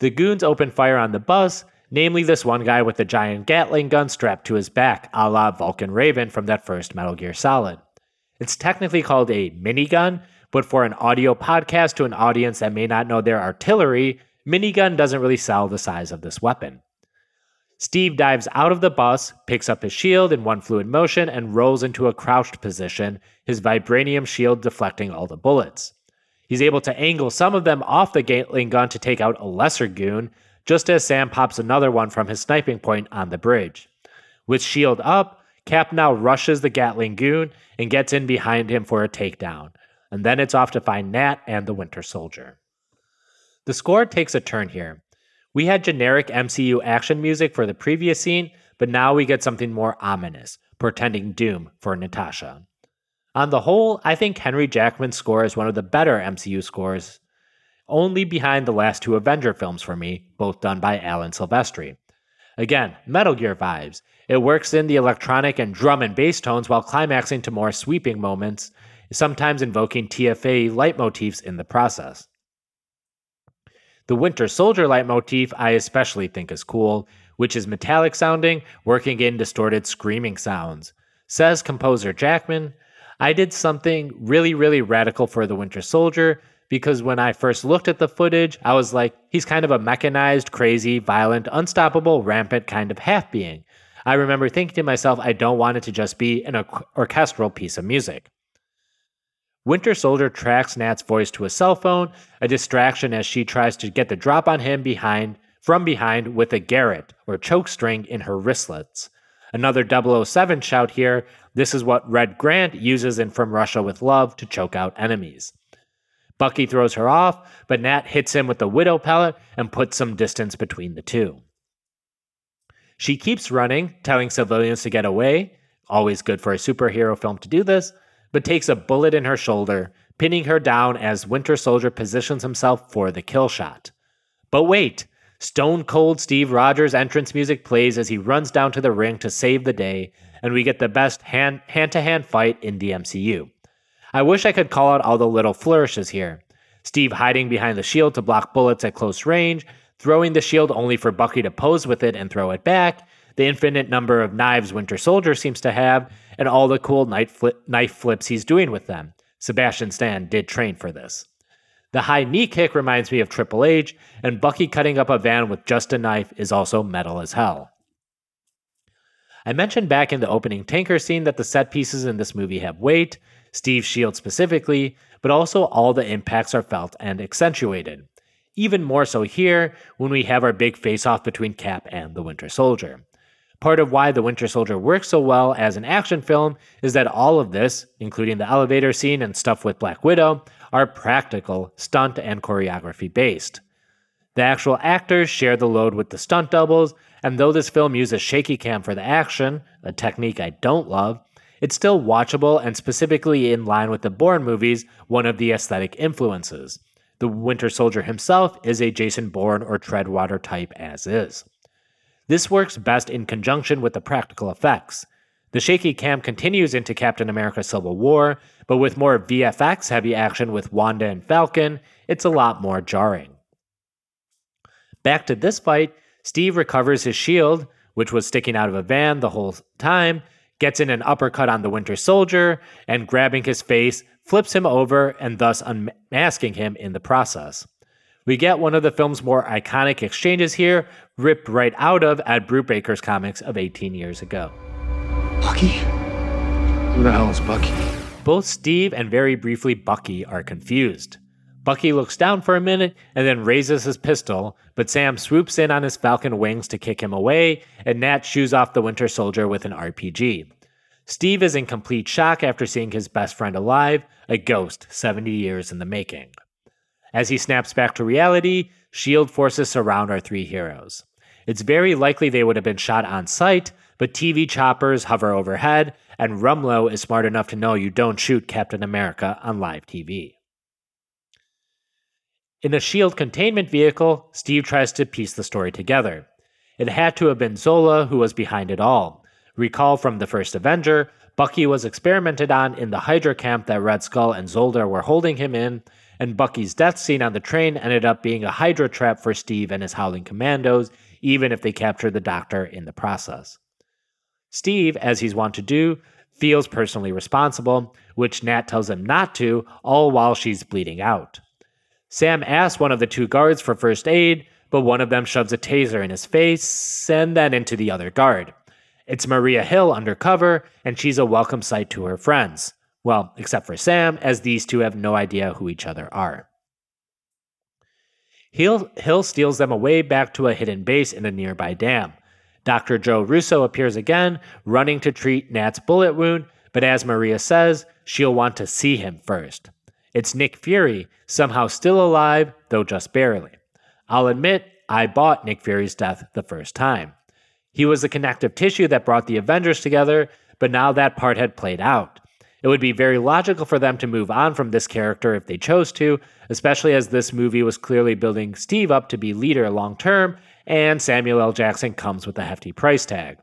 The goons open fire on the bus, namely this one guy with a giant Gatling gun strapped to his back, a la Vulcan Raven from that first Metal Gear Solid. It's technically called a minigun, but for an audio podcast to an audience that may not know their artillery, minigun doesn't really sell the size of this weapon. Steve dives out of the bus, picks up his shield in one fluid motion, and rolls into a crouched position, his vibranium shield deflecting all the bullets. He's able to angle some of them off the Gatling gun to take out a lesser goon, just as Sam pops another one from his sniping point on the bridge. With shield up, Cap now rushes the Gatling goon and gets in behind him for a takedown, and then it's off to find Nat and the Winter Soldier. The score takes a turn here. We had generic MCU action music for the previous scene, but now we get something more ominous, portending doom for Natasha. On the whole, I think Henry Jackman's score is one of the better MCU scores, only behind the last two Avenger films for me, both done by Alan Silvestri. Again, Metal Gear vibes. It works in the electronic and drum and bass tones while climaxing to more sweeping moments, sometimes invoking TFA leitmotifs in the process. The Winter Soldier leitmotif I especially think is cool, which is metallic sounding, working in distorted screaming sounds. Says composer Jackman, I did something really, really radical for The Winter Soldier because when I first looked at the footage, I was like, he's kind of a mechanized, crazy, violent, unstoppable, rampant kind of half being. I remember thinking to myself, I don't want it to just be an orchestral piece of music. Winter Soldier tracks Nat's voice to a cell phone, a distraction as she tries to get the drop on him behind from behind with a garrote or choke string in her wristlets. Another 007 shout here. This is what Red Grant uses in From Russia with Love to choke out enemies. Bucky throws her off, but Nat hits him with the Widow pellet and puts some distance between the two. She keeps running, telling civilians to get away, always good for a superhero film to do this, but takes a bullet in her shoulder, pinning her down as Winter Soldier positions himself for the kill shot. But wait, Stone Cold Steve Rogers entrance music plays as he runs down to the ring to save the day, and we get the best hand to hand fight in the MCU. I wish I could call out all the little flourishes here. Steve hiding behind the shield to block bullets at close range, throwing the shield only for Bucky to pose with it and throw it back, the infinite number of knives Winter Soldier seems to have, and all the cool knife, knife flips he's doing with them. Sebastian Stan did train for this. The high knee kick reminds me of Triple H, and Bucky cutting up a van with just a knife is also metal as hell. I mentioned back in the opening tanker scene that the set pieces in this movie have weight, Steve's shield specifically, but also all the impacts are felt and accentuated. Even more so here when we have our big face off between Cap and the Winter Soldier. Part of why The Winter Soldier works so well as an action film is that all of this, including the elevator scene and stuff with Black Widow, are practical, stunt, and choreography based. The actual actors share the load with the stunt doubles, and though this film uses shaky cam for the action, a technique I don't love, it's still watchable and specifically in line with the Bourne movies, one of the aesthetic influences. The Winter Soldier himself is a Jason Bourne or Treadstone type as is. This works best in conjunction with the practical effects. The shaky cam continues into Captain America Civil War, but with more VFX heavy action with Wanda and Falcon, it's a lot more jarring. Back to this fight, Steve recovers his shield, which was sticking out of a van the whole time, gets in an uppercut on the Winter Soldier, and grabbing his face, flips him over and thus unmasking him in the process. We get one of the film's more iconic exchanges here, ripped right out of Ed Brubaker's comics of 18 years ago. Bucky? Who the hell is Bucky? Both Steve and very briefly Bucky are confused. Bucky looks down for a minute and then raises his pistol, but Sam swoops in on his falcon wings to kick him away, and Nat shoos off the Winter Soldier with an RPG. Steve is in complete shock after seeing his best friend alive, a ghost 70 years in the making. As he snaps back to reality, shield forces surround our three heroes. It's very likely they would have been shot on sight, but TV choppers hover overhead, and Rumlow is smart enough to know you don't shoot Captain America on live TV. In a shield containment vehicle, Steve tries to piece the story together. It had to have been Zola who was behind it all. Recall from the first Avenger, Bucky was experimented on in the Hydra camp that Red Skull and Zola were holding him in, and Bucky's death scene on the train ended up being a Hydra trap for Steve and his Howling Commandos, even if they captured the Doctor in the process. Steve, as he's wont to do, feels personally responsible, which Nat tells him not to, all while she's bleeding out. Sam asks one of the two guards for first aid, but one of them shoves a taser in his face and then into the other guard. It's Maria Hill undercover, and she's a welcome sight to her friends. Well, except for Sam, as these two have no idea who each other are. Hill, Hill steals them away back to a hidden base in a nearby dam. Dr. Joe Russo appears again, running to treat Nat's bullet wound, but as Maria says, she'll want to see him first. It's Nick Fury, somehow still alive, though just barely. I'll admit, I bought Nick Fury's death the first time. He was the connective tissue that brought the Avengers together, but now that part had played out. It would be very logical for them to move on from this character if they chose to, especially as this movie was clearly building Steve up to be leader long term, and Samuel L. Jackson comes with a hefty price tag.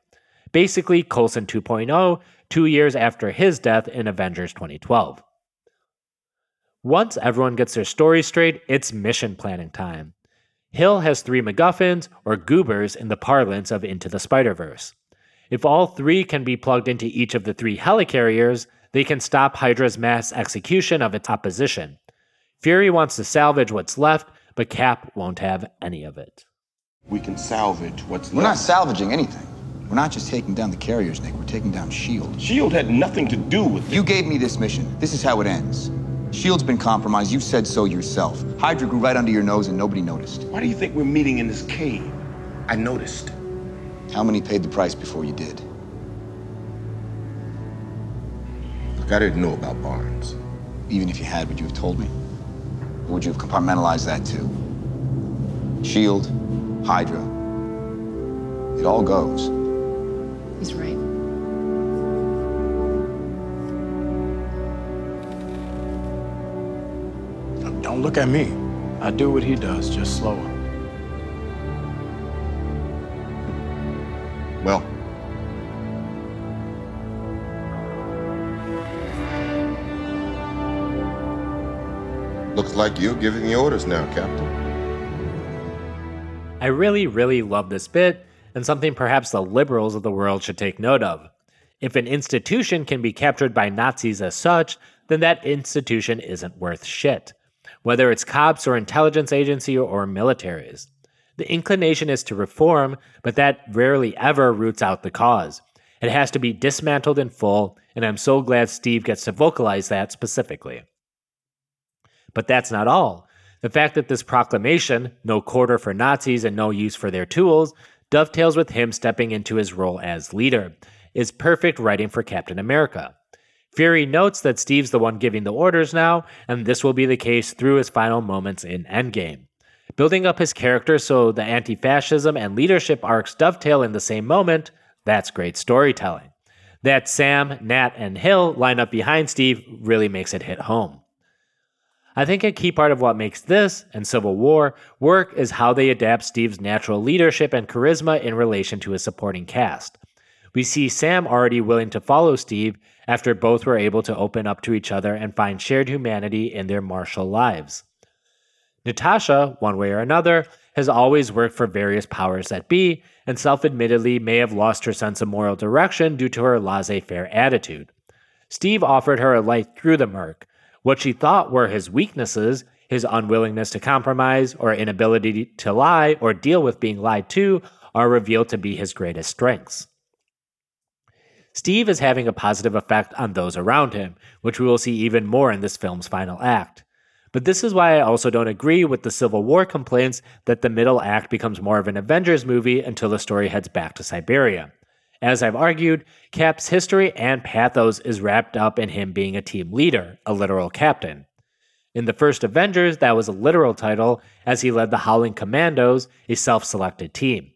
Basically, Coulson 2.0, two years after his death in Avengers 2012. Once everyone gets their story straight, it's mission planning time. Hill has three MacGuffins, or goobers in the parlance of Into the Spider Verse. If all three can be plugged into each of the three helicarriers, they can stop Hydra's mass execution of its opposition. Fury wants to salvage what's left, but Cap won't have any of it. We can salvage what's left. We're not salvaging anything. We're not just taking down the carriers, Nick. We're taking down S.H.I.E.L.D. Shield had nothing to do with it. You gave me this mission. This is how it ends. S.H.I.E.L.D.'s been compromised. You said so yourself. Hydra grew right under your nose and nobody noticed. Why do you think we're meeting in this cave? I noticed. How many paid the price before you did? Look, I didn't know about Barnes. Even if you had, would you have told me? Or would you have compartmentalized that too? S.H.I.E.L.D., Hydra. It all goes. He's right. Don't look at me. I do what he does, just slower. Well, looks like you're giving the orders now, Captain. I really, really love this bit, and something perhaps the liberals of the world should take note of. If an institution can be captured by Nazis as such, then that institution isn't worth shit, whether it's cops or intelligence agency or militaries. The inclination is to reform, but that rarely ever roots out the cause. It has to be dismantled in full, and I'm so glad Steve gets to vocalize that specifically. But that's not all. The fact that this proclamation, no quarter for Nazis and no use for their tools, dovetails with him stepping into his role as leader, is perfect writing for Captain America. Fury notes that Steve's the one giving the orders now, and this will be the case through his final moments in Endgame. Building up his character so the anti fascism and leadership arcs dovetail in the same moment, that's great storytelling. That Sam, Nat, and Hill line up behind Steve really makes it hit home. I think a key part of what makes this and Civil War work is how they adapt Steve's natural leadership and charisma in relation to his supporting cast. We see Sam already willing to follow Steve after both were able to open up to each other and find shared humanity in their martial lives. Natasha, one way or another, has always worked for various powers that be, and self admittedly may have lost her sense of moral direction due to her laissez faire attitude. Steve offered her a light through the murk. What she thought were his weaknesses, his unwillingness to compromise, or inability to lie or deal with being lied to, are revealed to be his greatest strengths. Steve is having a positive effect on those around him, which we will see even more in this film's final act. But this is why I also don't agree with the Civil War complaints that the middle act becomes more of an Avengers movie until the story heads back to Siberia. As I've argued, Cap's history and pathos is wrapped up in him being a team leader, a literal captain. In the first Avengers, that was a literal title, as he led the Howling Commandos, a self selected team.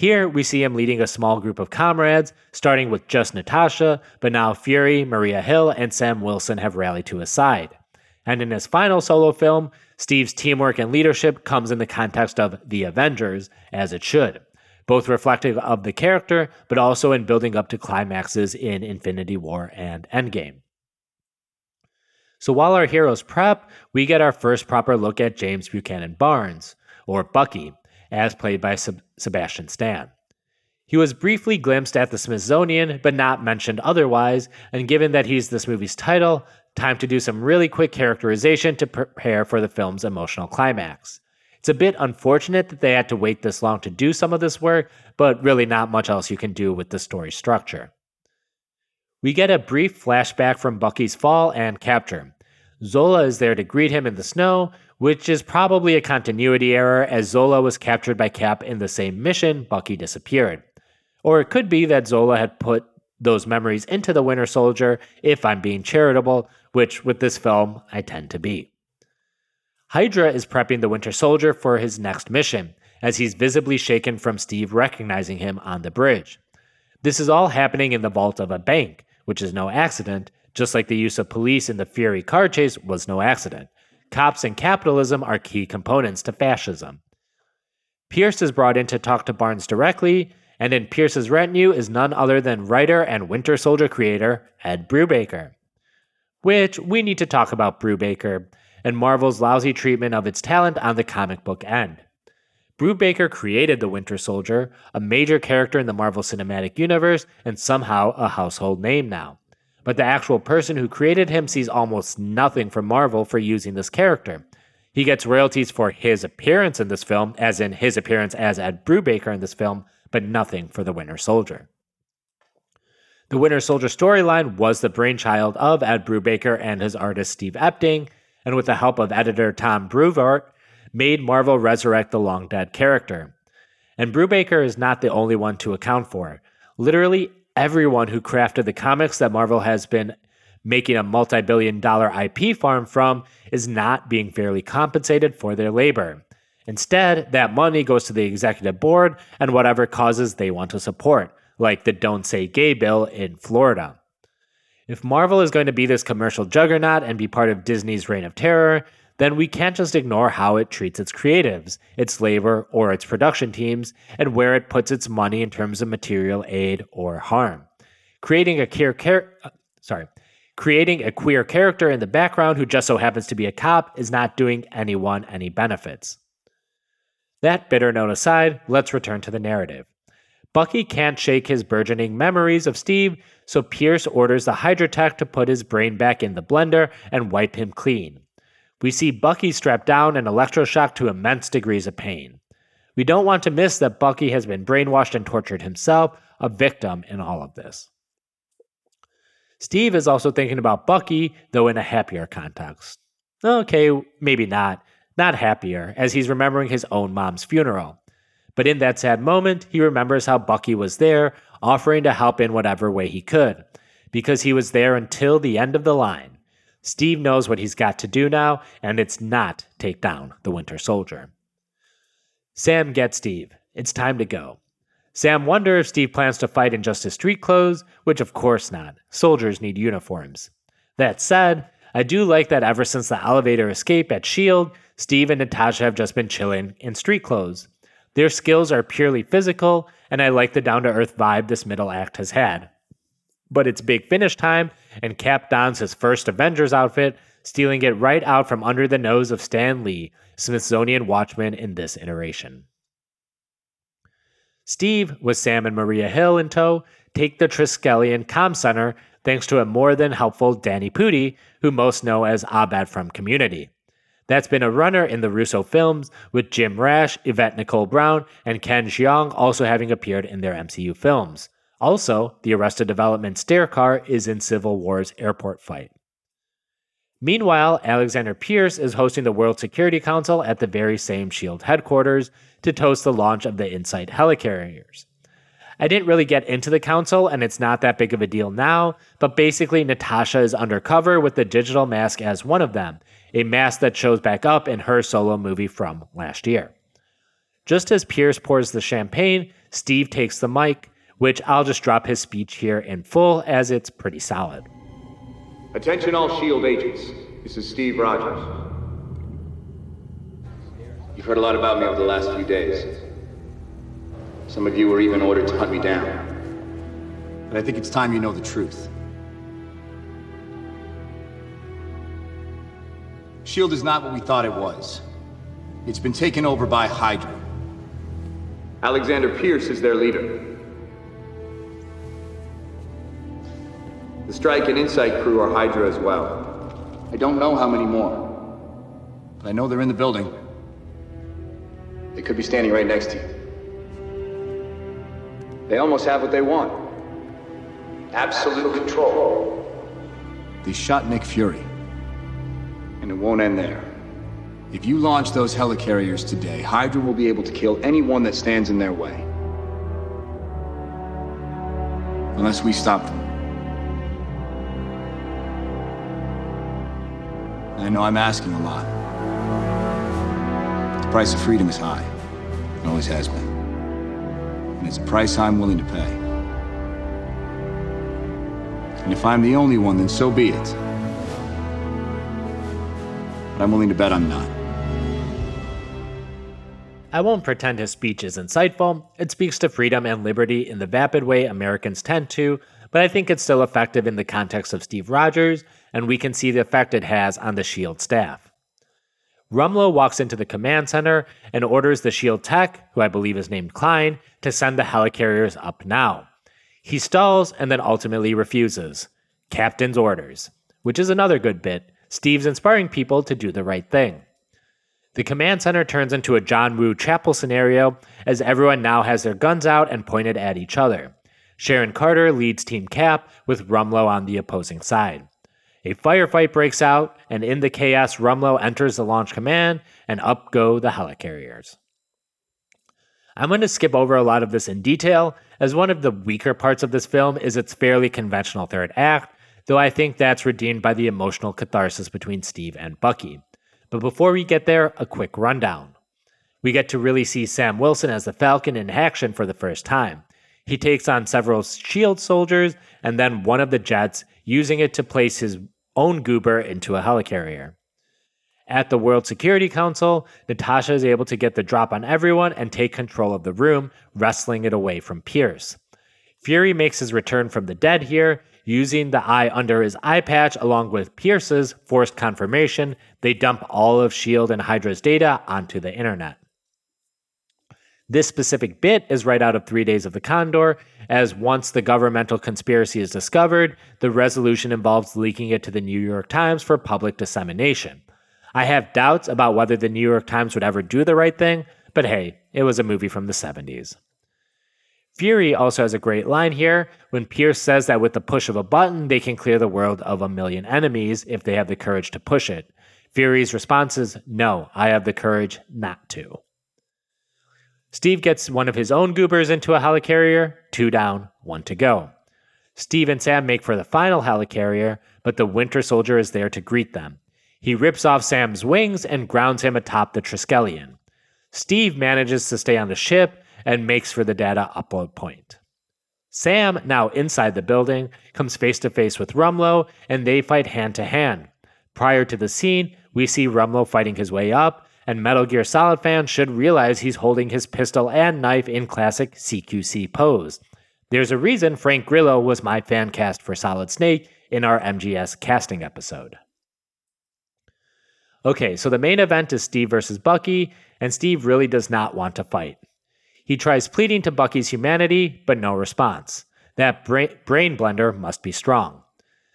Here, we see him leading a small group of comrades, starting with just Natasha, but now Fury, Maria Hill, and Sam Wilson have rallied to his side. And in his final solo film, Steve's teamwork and leadership comes in the context of the Avengers, as it should, both reflective of the character, but also in building up to climaxes in Infinity War and Endgame. So while our heroes prep, we get our first proper look at James Buchanan Barnes, or Bucky, as played by Seb- Sebastian Stan. He was briefly glimpsed at the Smithsonian, but not mentioned otherwise, and given that he's this movie's title, time to do some really quick characterization to prepare for the film's emotional climax. It's a bit unfortunate that they had to wait this long to do some of this work, but really not much else you can do with the story structure. We get a brief flashback from Bucky's fall and capture. Zola is there to greet him in the snow, which is probably a continuity error as Zola was captured by Cap in the same mission Bucky disappeared. Or it could be that Zola had put those memories into the Winter Soldier if I'm being charitable, which with this film I tend to be. Hydra is prepping the Winter Soldier for his next mission, as he's visibly shaken from Steve recognizing him on the bridge. This is all happening in the vault of a bank, which is no accident, just like the use of police in the Fury car chase was no accident. Cops and capitalism are key components to fascism. Pierce is brought in to talk to Barnes directly, and in Pierce's retinue is none other than writer and Winter Soldier creator Ed Brubaker. Which we need to talk about Brubaker and Marvel's lousy treatment of its talent on the comic book end. Brubaker created the Winter Soldier, a major character in the Marvel Cinematic Universe, and somehow a household name now. But the actual person who created him sees almost nothing from Marvel for using this character. He gets royalties for his appearance in this film, as in his appearance as Ed Brubaker in this film, but nothing for the Winter Soldier. The Winter Soldier storyline was the brainchild of Ed Brubaker and his artist Steve Epting, and with the help of editor Tom Brevoort, made Marvel resurrect the long dead character. And Brubaker is not the only one to account for it. Literally everyone who crafted the comics that Marvel has been making a multi billion dollar IP farm from is not being fairly compensated for their labor. Instead, that money goes to the executive board and whatever causes they want to support, like the Don't Say Gay bill in Florida. If Marvel is going to be this commercial juggernaut and be part of Disney's reign of terror, then we can't just ignore how it treats its creatives, its labor, or its production teams, and where it puts its money in terms of material aid or harm. Creating a queer char- uh, sorry, creating a queer character in the background who just so happens to be a cop is not doing anyone any benefits. That bitter note aside, let's return to the narrative. Bucky can't shake his burgeoning memories of Steve, so Pierce orders the Hydra Tech to put his brain back in the blender and wipe him clean. We see Bucky strapped down and electroshocked to immense degrees of pain. We don't want to miss that Bucky has been brainwashed and tortured himself, a victim in all of this. Steve is also thinking about Bucky, though in a happier context. Okay, maybe not. Not happier, as he's remembering his own mom's funeral. But in that sad moment, he remembers how Bucky was there, offering to help in whatever way he could, because he was there until the end of the line. Steve knows what he's got to do now, and it's not take down the Winter Soldier. Sam gets Steve. It's time to go. Sam wonders if Steve plans to fight in just his street clothes, which of course not. Soldiers need uniforms. That said, I do like that ever since the elevator escape at S.H.I.E.L.D., Steve and Natasha have just been chilling in street clothes. Their skills are purely physical, and I like the down to earth vibe this middle act has had. But it's big finish time, and Cap dons his first Avengers outfit, stealing it right out from under the nose of Stan Lee, Smithsonian Watchman in this iteration. Steve, with Sam and Maria Hill in tow, take the Triskelion Com Center thanks to a more than helpful Danny Pudi, who most know as Abed from Community. That's been a runner in the Russo films, with Jim Rash, Yvette Nicole Brown, and Ken Jeong also having appeared in their MCU films. Also, the Arrested Development stair car is in Civil War's airport fight. Meanwhile, Alexander Pierce is hosting the World Security Council at the very same SHIELD headquarters to toast the launch of the Insight helicarriers. I didn't really get into the council, and it's not that big of a deal now, but basically, Natasha is undercover with the digital mask as one of them, a mask that shows back up in her solo movie from last year. Just as Pierce pours the champagne, Steve takes the mic, which I'll just drop his speech here in full as it's pretty solid. Attention, all SHIELD agents. This is Steve Rogers. You've heard a lot about me over the last few days. Some of you were even ordered to hunt me down. But I think it's time you know the truth. S.H.I.E.L.D. is not what we thought it was. It's been taken over by Hydra. Alexander Pierce is their leader. The Strike and Insight crew are Hydra as well. I don't know how many more. But I know they're in the building. They could be standing right next to you. They almost have what they want. Absolute control. They shot Nick Fury. And it won't end there. If you launch those helicarriers today, Hydra will be able to kill anyone that stands in their way. Unless we stop them. I know I'm asking a lot. The price of freedom is high. It always has been. And it's a price I'm willing to pay. And if I'm the only one, then so be it. But I'm willing to bet I'm not. I won't pretend his speech is insightful. It speaks to freedom and liberty in the vapid way Americans tend to, but I think it's still effective in the context of Steve Rogers, and we can see the effect it has on the SHIELD staff. Rumlow walks into the command center and orders the shield tech, who I believe is named Klein, to send the helicarriers up now. He stalls and then ultimately refuses. Captain's orders, which is another good bit. Steve's inspiring people to do the right thing. The command center turns into a John Woo chapel scenario as everyone now has their guns out and pointed at each other. Sharon Carter leads Team Cap with Rumlow on the opposing side. A firefight breaks out, and in the chaos, Rumlow enters the launch command, and up go the helicarriers. I'm going to skip over a lot of this in detail, as one of the weaker parts of this film is its fairly conventional third act, though I think that's redeemed by the emotional catharsis between Steve and Bucky. But before we get there, a quick rundown. We get to really see Sam Wilson as the Falcon in action for the first time. He takes on several SHIELD soldiers and then one of the jets, using it to place his own goober into a helicarrier. At the World Security Council, Natasha is able to get the drop on everyone and take control of the room, wrestling it away from Pierce. Fury makes his return from the dead here, using the eye under his eye patch along with Pierce's forced confirmation. They dump all of S.H.I.E.L.D. and Hydra's data onto the internet. This specific bit is right out of Three Days of the Condor, as once the governmental conspiracy is discovered, the resolution involves leaking it to the New York Times for public dissemination. I have doubts about whether the New York Times would ever do the right thing, but hey, it was a movie from the 70s. Fury also has a great line here when Pierce says that with the push of a button, they can clear the world of a million enemies if they have the courage to push it. Fury's response is, No, I have the courage not to. Steve gets one of his own goobers into a helicarrier, two down, one to go. Steve and Sam make for the final helicarrier, but the Winter Soldier is there to greet them. He rips off Sam's wings and grounds him atop the Triskelion. Steve manages to stay on the ship and makes for the data upload point. Sam, now inside the building, comes face to face with Rumlow and they fight hand to hand. Prior to the scene, we see Rumlow fighting his way up, and Metal Gear Solid fans should realize he's holding his pistol and knife in classic CQC pose. There's a reason Frank Grillo was my fan cast for Solid Snake in our MGS casting episode. Okay, so the main event is Steve versus Bucky, and Steve really does not want to fight. He tries pleading to Bucky's humanity, but no response. That bra- brain blender must be strong.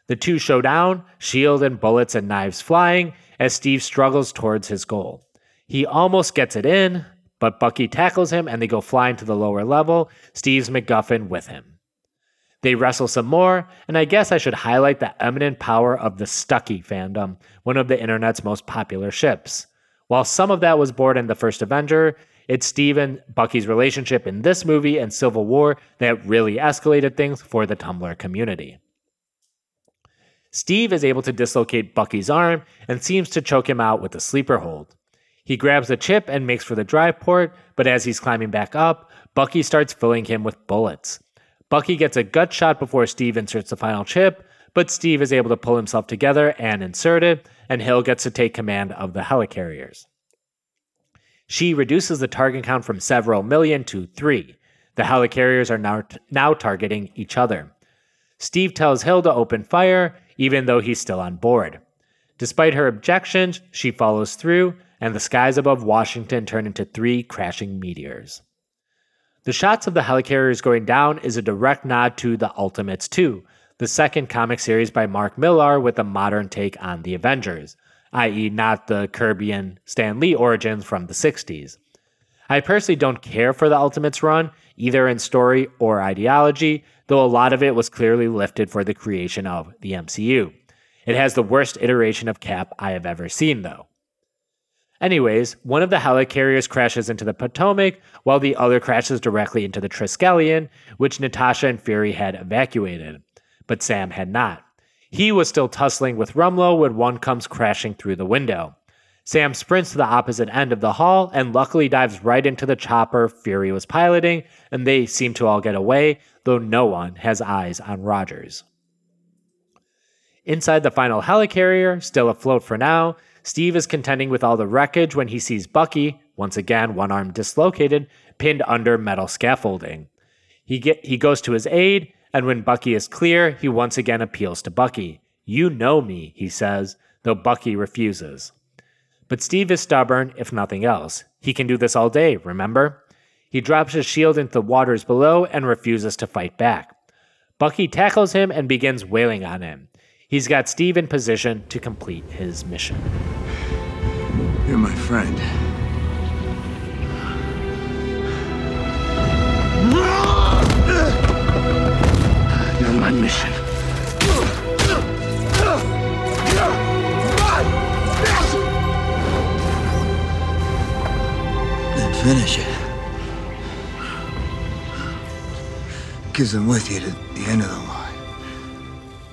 The two show down, shield and bullets and knives flying, as Steve struggles towards his goal. He almost gets it in, but Bucky tackles him and they go flying to the lower level, Steve's MacGuffin with him. They wrestle some more, and I guess I should highlight the eminent power of the Stucky fandom, one of the internet's most popular ships. While some of that was born in the first Avenger, it's Steve and Bucky's relationship in this movie and Civil War that really escalated things for the Tumblr community. Steve is able to dislocate Bucky's arm and seems to choke him out with a sleeper hold. He grabs the chip and makes for the drive port, but as he's climbing back up, Bucky starts filling him with bullets. Bucky gets a gut shot before Steve inserts the final chip, but Steve is able to pull himself together and insert it, and Hill gets to take command of the helicarriers. She reduces the target count from several million to three. The helicarriers are now, t- now targeting each other. Steve tells Hill to open fire, even though he's still on board. Despite her objections, she follows through, and the skies above Washington turn into three crashing meteors. The shots of the helicarriers going down is a direct nod to The Ultimates 2, the second comic series by Mark Millar with a modern take on the Avengers, i.e., not the Kirby Stan Lee origins from the 60s. I personally don't care for the Ultimates run, either in story or ideology, though a lot of it was clearly lifted for the creation of the MCU. It has the worst iteration of Cap I have ever seen, though. Anyways, one of the helicarriers crashes into the Potomac, while the other crashes directly into the Triskelion, which Natasha and Fury had evacuated. But Sam had not. He was still tussling with Rumlow when one comes crashing through the window. Sam sprints to the opposite end of the hall and luckily dives right into the chopper Fury was piloting, and they seem to all get away, though no one has eyes on Rogers. Inside the final helicarrier, still afloat for now, Steve is contending with all the wreckage when he sees Bucky, once again one arm dislocated, pinned under metal scaffolding. He, get, he goes to his aid, and when Bucky is clear, he once again appeals to Bucky. You know me, he says, though Bucky refuses. But Steve is stubborn, if nothing else. He can do this all day, remember? He drops his shield into the waters below and refuses to fight back. Bucky tackles him and begins wailing on him. He's got Steve in position to complete his mission. You're my friend. You're my mission. Then finish it. Because I'm with you to the end of the line.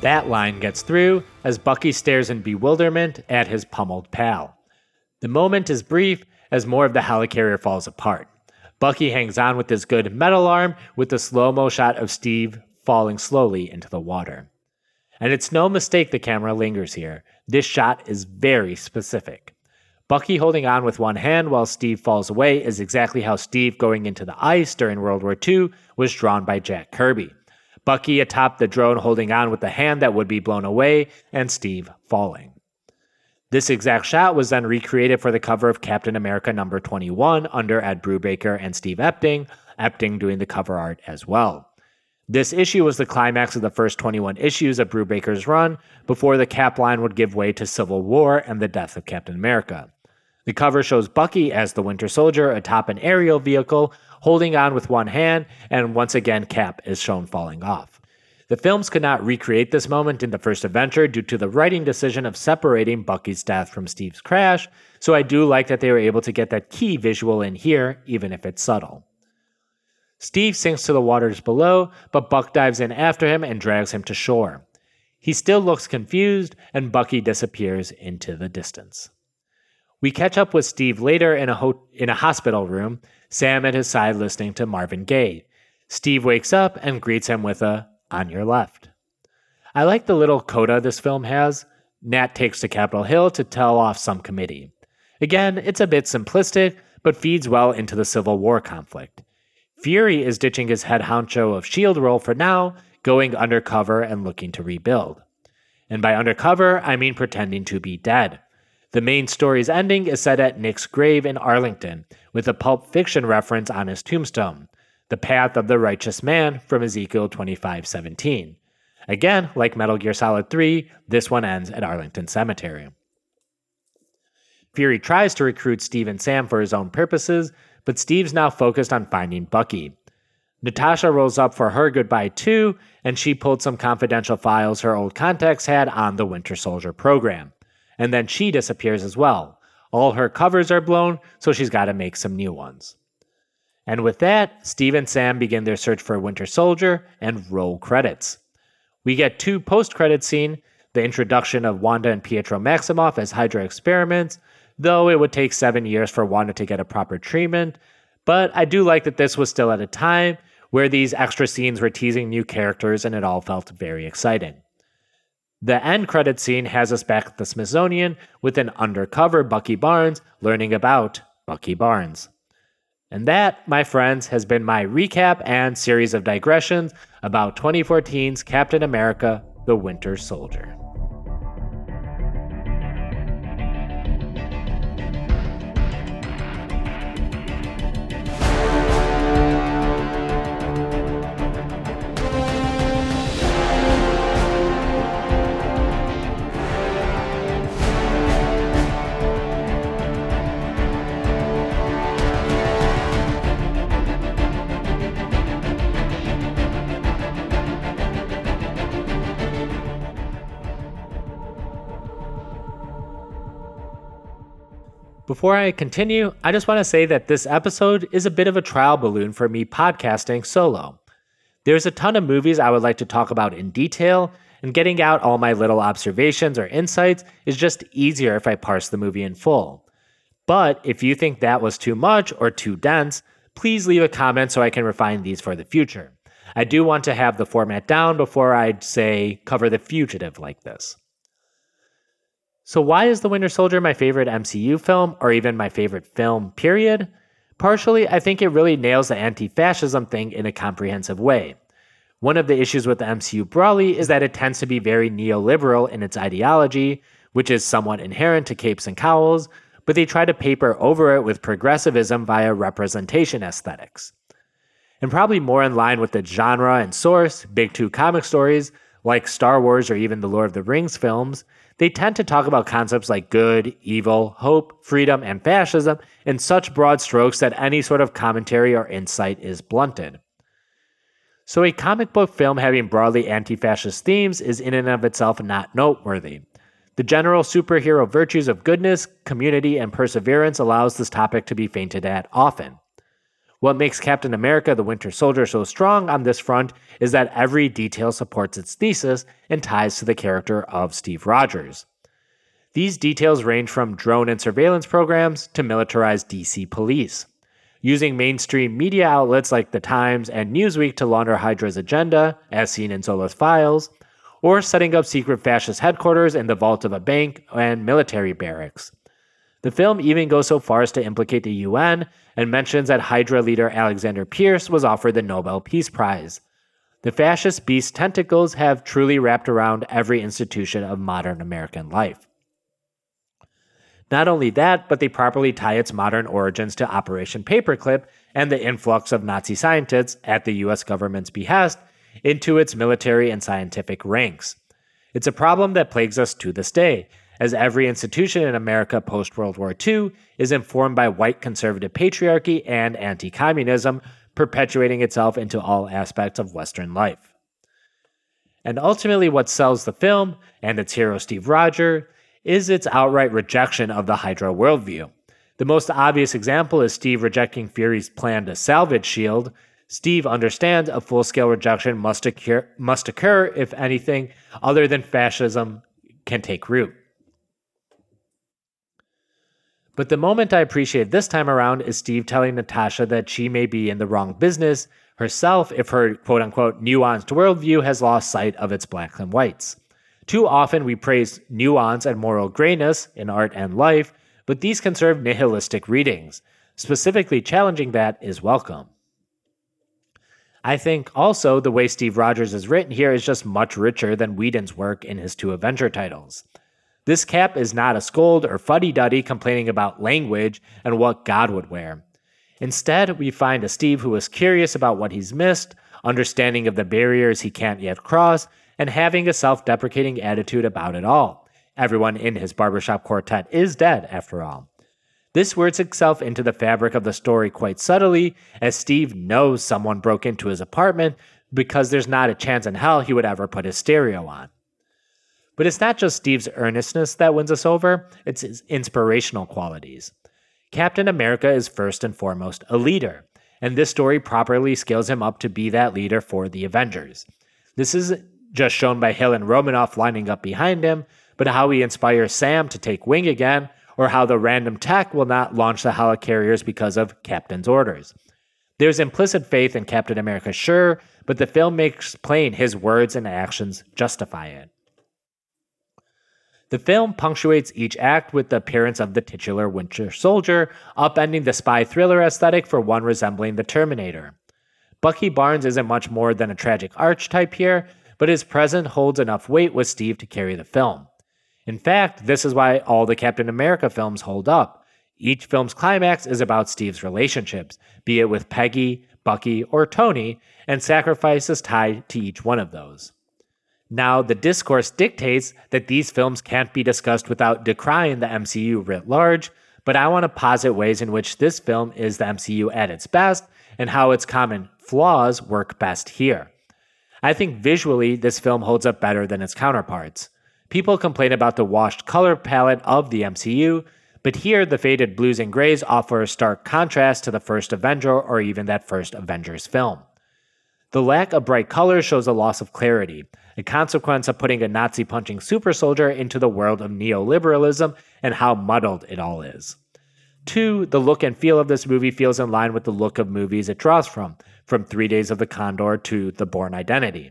That line gets through as Bucky stares in bewilderment at his pummeled pal. The moment is brief as more of the helicarrier falls apart. Bucky hangs on with his good metal arm with the slow mo shot of Steve falling slowly into the water. And it's no mistake the camera lingers here. This shot is very specific. Bucky holding on with one hand while Steve falls away is exactly how Steve going into the ice during World War II was drawn by Jack Kirby. Bucky atop the drone holding on with the hand that would be blown away, and Steve falling. This exact shot was then recreated for the cover of Captain America number 21 under Ed Brubaker and Steve Epting, Epting doing the cover art as well. This issue was the climax of the first 21 issues of Brubaker's run before the cap line would give way to Civil War and the death of Captain America. The cover shows Bucky as the Winter Soldier atop an aerial vehicle, holding on with one hand, and once again, Cap is shown falling off. The films could not recreate this moment in the first adventure due to the writing decision of separating Bucky's death from Steve's crash, so I do like that they were able to get that key visual in here, even if it's subtle. Steve sinks to the waters below, but Buck dives in after him and drags him to shore. He still looks confused, and Bucky disappears into the distance. We catch up with Steve later in a, ho- in a hospital room, Sam at his side listening to Marvin Gaye. Steve wakes up and greets him with a, on your left. I like the little coda this film has. Nat takes to Capitol Hill to tell off some committee. Again, it's a bit simplistic, but feeds well into the Civil War conflict. Fury is ditching his head honcho of S.H.I.E.L.D. role for now, going undercover and looking to rebuild. And by undercover, I mean pretending to be dead. The main story's ending is set at Nick's grave in Arlington, with a Pulp Fiction reference on his tombstone, the path of the righteous man from Ezekiel 25:17. Again, like Metal Gear Solid 3, this one ends at Arlington Cemetery. Fury tries to recruit Steve and Sam for his own purposes, but Steve's now focused on finding Bucky. Natasha rolls up for her goodbye too, and she pulled some confidential files her old contacts had on the Winter Soldier program. And then she disappears as well. All her covers are blown, so she's got to make some new ones. And with that, Steve and Sam begin their search for Winter Soldier and roll credits. We get two post credit scene the introduction of Wanda and Pietro Maximoff as Hydra experiments, though it would take seven years for Wanda to get a proper treatment. But I do like that this was still at a time where these extra scenes were teasing new characters and it all felt very exciting. The end credit scene has us back at the Smithsonian with an undercover Bucky Barnes learning about Bucky Barnes. And that, my friends, has been my recap and series of digressions about 2014's Captain America the Winter Soldier. Before I continue, I just want to say that this episode is a bit of a trial balloon for me podcasting solo. There's a ton of movies I would like to talk about in detail, and getting out all my little observations or insights is just easier if I parse the movie in full. But if you think that was too much or too dense, please leave a comment so I can refine these for the future. I do want to have the format down before I'd say cover the fugitive like this. So, why is The Winter Soldier my favorite MCU film, or even my favorite film, period? Partially, I think it really nails the anti fascism thing in a comprehensive way. One of the issues with the MCU broadly is that it tends to be very neoliberal in its ideology, which is somewhat inherent to capes and cowls, but they try to paper over it with progressivism via representation aesthetics. And probably more in line with the genre and source, big two comic stories, like Star Wars or even the Lord of the Rings films, they tend to talk about concepts like good, evil, hope, freedom, and fascism in such broad strokes that any sort of commentary or insight is blunted. So, a comic book film having broadly anti fascist themes is in and of itself not noteworthy. The general superhero virtues of goodness, community, and perseverance allows this topic to be feinted at often. What makes Captain America the Winter Soldier so strong on this front is that every detail supports its thesis and ties to the character of Steve Rogers. These details range from drone and surveillance programs to militarized DC police. Using mainstream media outlets like The Times and Newsweek to launder Hydra's agenda, as seen in Zola's files, or setting up secret fascist headquarters in the vault of a bank and military barracks. The film even goes so far as to implicate the UN and mentions that Hydra leader Alexander Pierce was offered the Nobel Peace Prize. The fascist beast's tentacles have truly wrapped around every institution of modern American life. Not only that, but they properly tie its modern origins to Operation Paperclip and the influx of Nazi scientists at the US government's behest into its military and scientific ranks. It's a problem that plagues us to this day, as every institution in America post World War II is informed by white conservative patriarchy and anti communism, perpetuating itself into all aspects of Western life. And ultimately, what sells the film and its hero Steve Roger is its outright rejection of the Hydra worldview. The most obvious example is Steve rejecting Fury's plan to salvage S.H.I.E.L.D. Steve understands a full scale rejection must occur, must occur if anything other than fascism can take root. But the moment I appreciate this time around is Steve telling Natasha that she may be in the wrong business herself if her quote unquote nuanced worldview has lost sight of its blacks and whites. Too often we praise nuance and moral grayness in art and life, but these can serve nihilistic readings. Specifically challenging that is welcome. I think also the way Steve Rogers is written here is just much richer than Whedon's work in his two Avenger titles. This cap is not a scold or fuddy duddy complaining about language and what God would wear. Instead, we find a Steve who is curious about what he's missed, understanding of the barriers he can't yet cross, and having a self deprecating attitude about it all. Everyone in his barbershop quartet is dead, after all. This works itself into the fabric of the story quite subtly, as Steve knows someone broke into his apartment because there's not a chance in hell he would ever put his stereo on. But it's not just Steve's earnestness that wins us over, it's his inspirational qualities. Captain America is first and foremost a leader, and this story properly scales him up to be that leader for the Avengers. This is just shown by Hill and Romanoff lining up behind him, but how he inspires Sam to take wing again, or how the random tech will not launch the helicarriers because of Captain's orders. There's implicit faith in Captain America, sure, but the film makes plain his words and actions justify it. The film punctuates each act with the appearance of the titular Winter Soldier, upending the spy thriller aesthetic for one resembling the Terminator. Bucky Barnes isn't much more than a tragic archetype here, but his presence holds enough weight with Steve to carry the film. In fact, this is why all the Captain America films hold up. Each film's climax is about Steve's relationships, be it with Peggy, Bucky, or Tony, and sacrifices tied to each one of those. Now, the discourse dictates that these films can't be discussed without decrying the MCU writ large, but I want to posit ways in which this film is the MCU at its best and how its common flaws work best here. I think visually, this film holds up better than its counterparts. People complain about the washed color palette of the MCU, but here the faded blues and grays offer a stark contrast to the first Avenger or even that first Avengers film. The lack of bright colors shows a loss of clarity, a consequence of putting a Nazi punching super soldier into the world of neoliberalism and how muddled it all is. Two, the look and feel of this movie feels in line with the look of movies it draws from, from Three Days of the Condor to The Bourne Identity.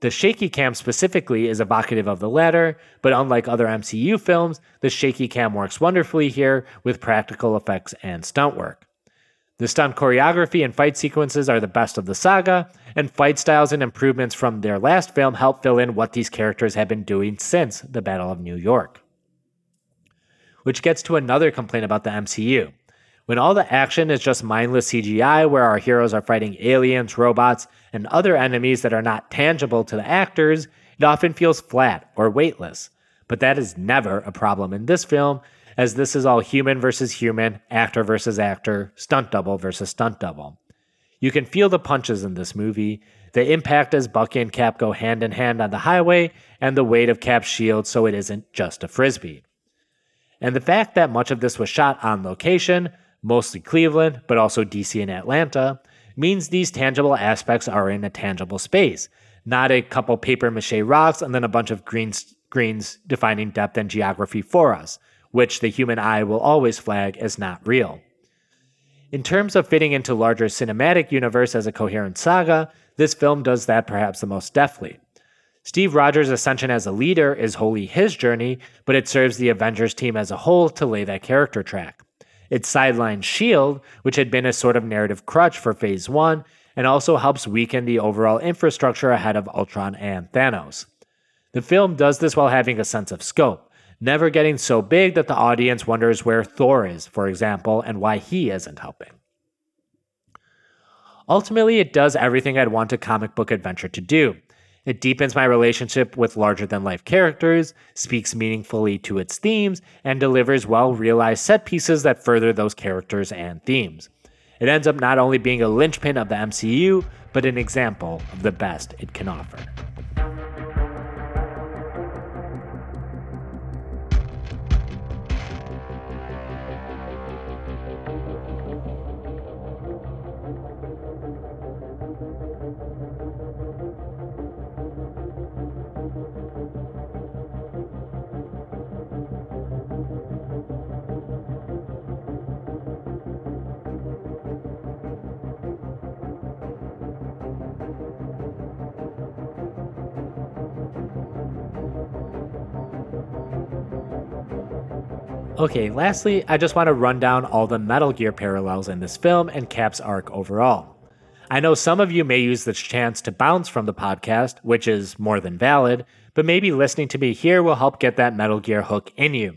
The shaky cam specifically is evocative of the latter, but unlike other MCU films, the shaky cam works wonderfully here with practical effects and stunt work. The stunt choreography and fight sequences are the best of the saga, and fight styles and improvements from their last film help fill in what these characters have been doing since the Battle of New York. which gets to another complaint about the MCU. When all the action is just mindless CGI, where our heroes are fighting aliens, robots, and other enemies that are not tangible to the actors, it often feels flat or weightless. But that is never a problem in this film, as this is all human versus human, actor versus actor, stunt double versus stunt double. You can feel the punches in this movie, the impact as Bucky and Cap go hand in hand on the highway, and the weight of Cap's shield so it isn't just a frisbee. And the fact that much of this was shot on location mostly Cleveland, but also DC and Atlanta, means these tangible aspects are in a tangible space, not a couple paper mache rocks and then a bunch of greens, greens defining depth and geography for us, which the human eye will always flag as not real. In terms of fitting into larger cinematic universe as a coherent saga, this film does that perhaps the most deftly. Steve Rogers' ascension as a leader is wholly his journey, but it serves the Avengers team as a whole to lay that character track. It sidelines S.H.I.E.L.D., which had been a sort of narrative crutch for Phase 1, and also helps weaken the overall infrastructure ahead of Ultron and Thanos. The film does this while having a sense of scope, never getting so big that the audience wonders where Thor is, for example, and why he isn't helping. Ultimately, it does everything I'd want a comic book adventure to do. It deepens my relationship with larger than life characters, speaks meaningfully to its themes, and delivers well realized set pieces that further those characters and themes. It ends up not only being a linchpin of the MCU, but an example of the best it can offer. Okay, lastly, I just want to run down all the Metal Gear parallels in this film and Cap's arc overall. I know some of you may use this chance to bounce from the podcast, which is more than valid, but maybe listening to me here will help get that Metal Gear hook in you.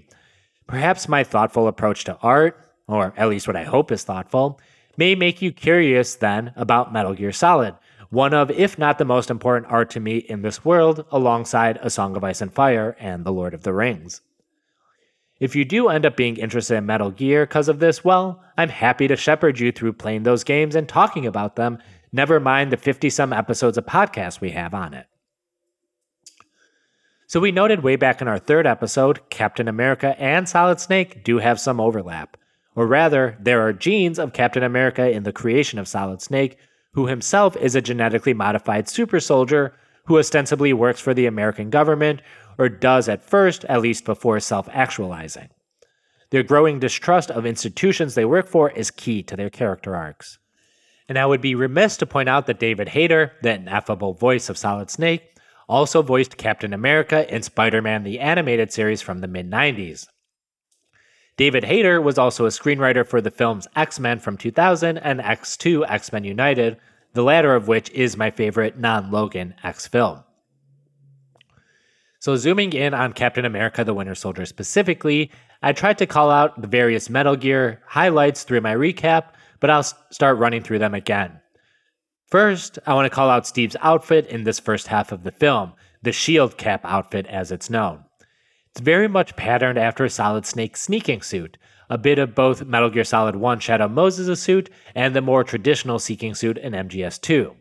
Perhaps my thoughtful approach to art, or at least what I hope is thoughtful, may make you curious then about Metal Gear Solid, one of, if not the most important art to me in this world, alongside A Song of Ice and Fire and The Lord of the Rings. If you do end up being interested in Metal Gear because of this, well, I'm happy to shepherd you through playing those games and talking about them, never mind the 50 some episodes of podcasts we have on it. So, we noted way back in our third episode, Captain America and Solid Snake do have some overlap. Or rather, there are genes of Captain America in the creation of Solid Snake, who himself is a genetically modified super soldier who ostensibly works for the American government or does at first, at least before self actualizing. Their growing distrust of institutions they work for is key to their character arcs. And I would be remiss to point out that David Hayter, the ineffable voice of Solid Snake, also voiced Captain America in Spider Man the Animated Series from the mid 90s. David Hayter was also a screenwriter for the films X Men from 2000 and X2 X Men United, the latter of which is my favorite non Logan X film. So, zooming in on Captain America the Winter Soldier specifically, I tried to call out the various Metal Gear highlights through my recap, but I'll start running through them again. First, I want to call out Steve's outfit in this first half of the film, the shield cap outfit as it's known. It's very much patterned after a Solid Snake's sneaking suit, a bit of both Metal Gear Solid 1 Shadow Moses' suit and the more traditional sneaking suit in MGS 2.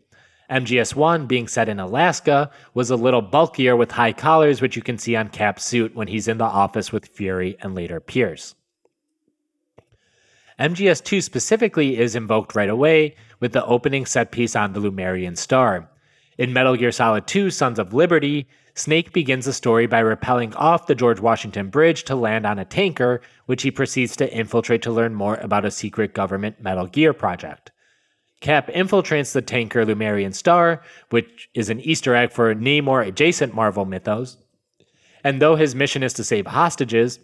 MGS1, being set in Alaska, was a little bulkier with high collars, which you can see on Cap's suit when he's in the office with Fury and later Pierce. MGS2 specifically is invoked right away with the opening set piece on the Lemurian Star. In Metal Gear Solid 2 Sons of Liberty, Snake begins the story by rappelling off the George Washington Bridge to land on a tanker, which he proceeds to infiltrate to learn more about a secret government Metal Gear project. Cap infiltrates the tanker Lemurian Star, which is an Easter egg for Namor adjacent Marvel mythos. And though his mission is to save hostages,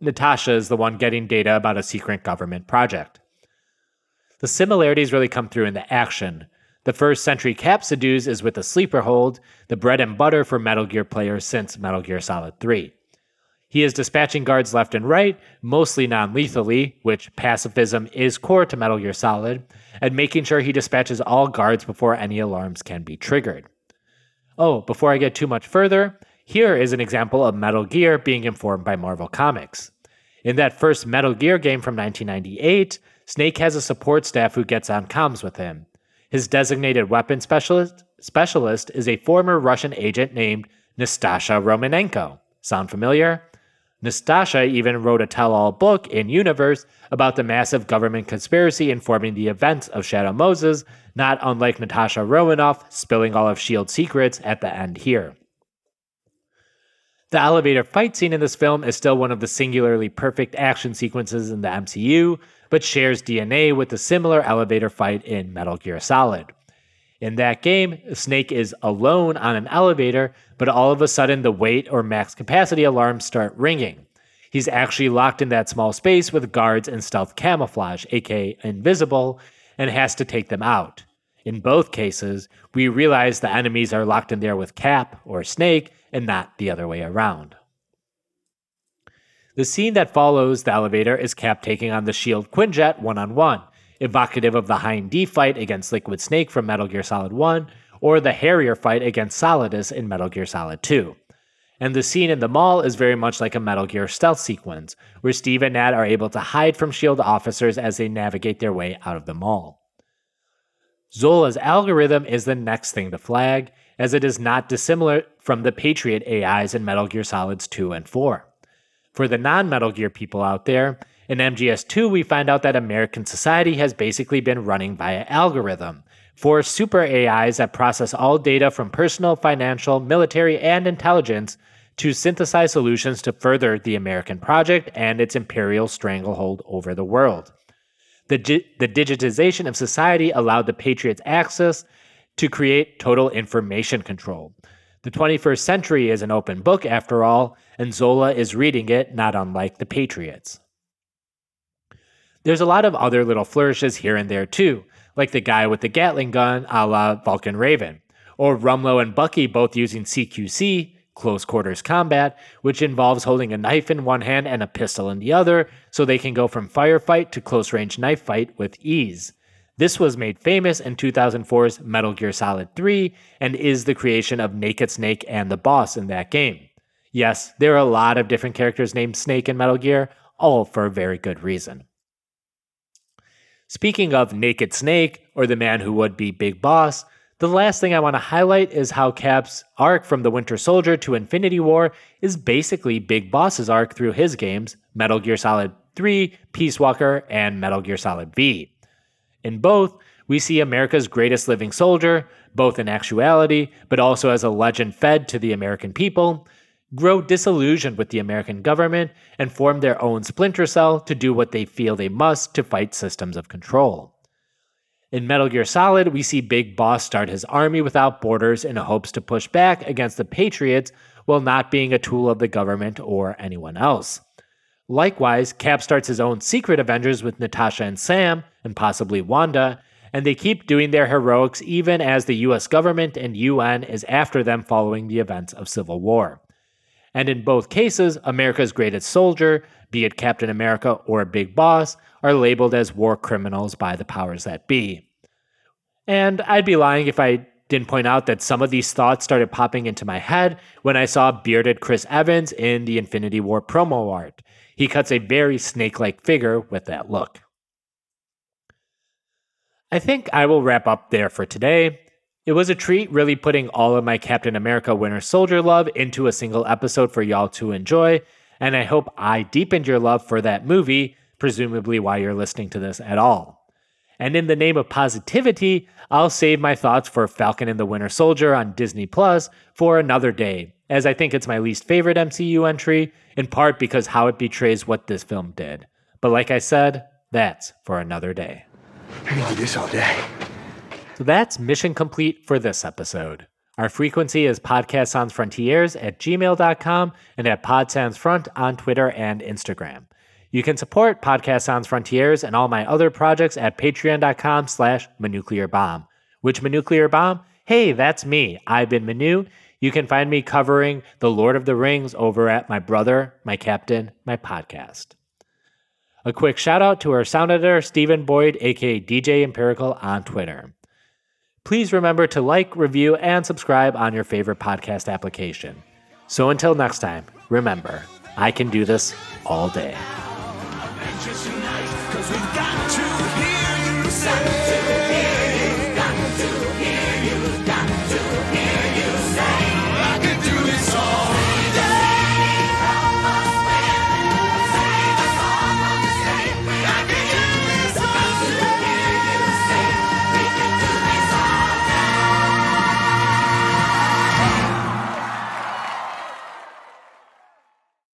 Natasha is the one getting data about a secret government project. The similarities really come through in the action. The first Sentry Cap seduce is with a sleeper hold, the bread and butter for Metal Gear players since Metal Gear Solid 3. He is dispatching guards left and right, mostly non lethally, which pacifism is core to Metal Gear Solid, and making sure he dispatches all guards before any alarms can be triggered. Oh, before I get too much further, here is an example of Metal Gear being informed by Marvel Comics. In that first Metal Gear game from 1998, Snake has a support staff who gets on comms with him. His designated weapon specialist, specialist is a former Russian agent named Nastasha Romanenko. Sound familiar? Nastasha even wrote a tell all book in Universe about the massive government conspiracy informing the events of Shadow Moses, not unlike Natasha Romanoff spilling all of S.H.I.E.L.D.'s secrets at the end here. The elevator fight scene in this film is still one of the singularly perfect action sequences in the MCU, but shares DNA with the similar elevator fight in Metal Gear Solid. In that game, Snake is alone on an elevator, but all of a sudden the weight or max capacity alarms start ringing. He's actually locked in that small space with guards in stealth camouflage, aka invisible, and has to take them out. In both cases, we realize the enemies are locked in there with Cap or Snake and not the other way around. The scene that follows the elevator is Cap taking on the Shield Quinjet one on one, evocative of the Hind D fight against Liquid Snake from Metal Gear Solid 1, or the Harrier fight against Solidus in Metal Gear Solid 2. And the scene in the mall is very much like a Metal Gear stealth sequence, where Steve and Nat are able to hide from S.H.I.E.L.D. officers as they navigate their way out of the mall. Zola's algorithm is the next thing to flag, as it is not dissimilar from the Patriot AIs in Metal Gear Solids 2 and 4. For the non Metal Gear people out there, in MGS2, we find out that American society has basically been running via algorithm. For super AIs that process all data from personal, financial, military, and intelligence to synthesize solutions to further the American project and its imperial stranglehold over the world. The, the digitization of society allowed the Patriots access to create total information control. The 21st century is an open book, after all, and Zola is reading it, not unlike the Patriots. There's a lot of other little flourishes here and there too, like the guy with the Gatling gun a la Vulcan Raven, or Rumlow and Bucky both using CQC, close quarters combat, which involves holding a knife in one hand and a pistol in the other, so they can go from firefight to close range knife fight with ease. This was made famous in 2004's Metal Gear Solid 3 and is the creation of Naked Snake and the boss in that game. Yes, there are a lot of different characters named Snake in Metal Gear, all for a very good reason. Speaking of Naked Snake, or the man who would be Big Boss, the last thing I want to highlight is how Cap's arc from the Winter Soldier to Infinity War is basically Big Boss's arc through his games, Metal Gear Solid 3, Peace Walker, and Metal Gear Solid V. In both, we see America's greatest living soldier, both in actuality, but also as a legend fed to the American people, grow disillusioned with the American government and form their own splinter cell to do what they feel they must to fight systems of control. In Metal Gear Solid, we see Big Boss start his army without borders in hopes to push back against the Patriots while not being a tool of the government or anyone else. Likewise, Cap starts his own secret Avengers with Natasha and Sam, and possibly Wanda, and they keep doing their heroics even as the US government and UN is after them following the events of Civil War. And in both cases, America's greatest soldier, be it Captain America or big boss, are labeled as war criminals by the powers that be. And I'd be lying if I didn't point out that some of these thoughts started popping into my head when I saw bearded Chris Evans in the Infinity War promo art. He cuts a very snake like figure with that look. I think I will wrap up there for today. It was a treat really putting all of my Captain America Winter Soldier love into a single episode for y'all to enjoy, and I hope I deepened your love for that movie, presumably while you're listening to this at all. And in the name of positivity, I'll save my thoughts for Falcon and the Winter Soldier on Disney Plus for another day, as I think it's my least favorite MCU entry, in part because how it betrays what this film did. But like I said, that's for another day. I can do this all day. So that's mission complete for this episode. Our frequency is Podcast Sans Frontiers at gmail.com and at Pod on Twitter and Instagram. You can support Podcast Sans Frontiers and all my other projects at patreon.com slash bomb. Which manuclear bomb? Hey, that's me. I've been Manu. You can find me covering The Lord of the Rings over at My Brother, My Captain, My Podcast. A quick shout out to our sound editor, Stephen Boyd, aka DJ Empirical, on Twitter. Please remember to like, review, and subscribe on your favorite podcast application. So until next time, remember, I can do this all day.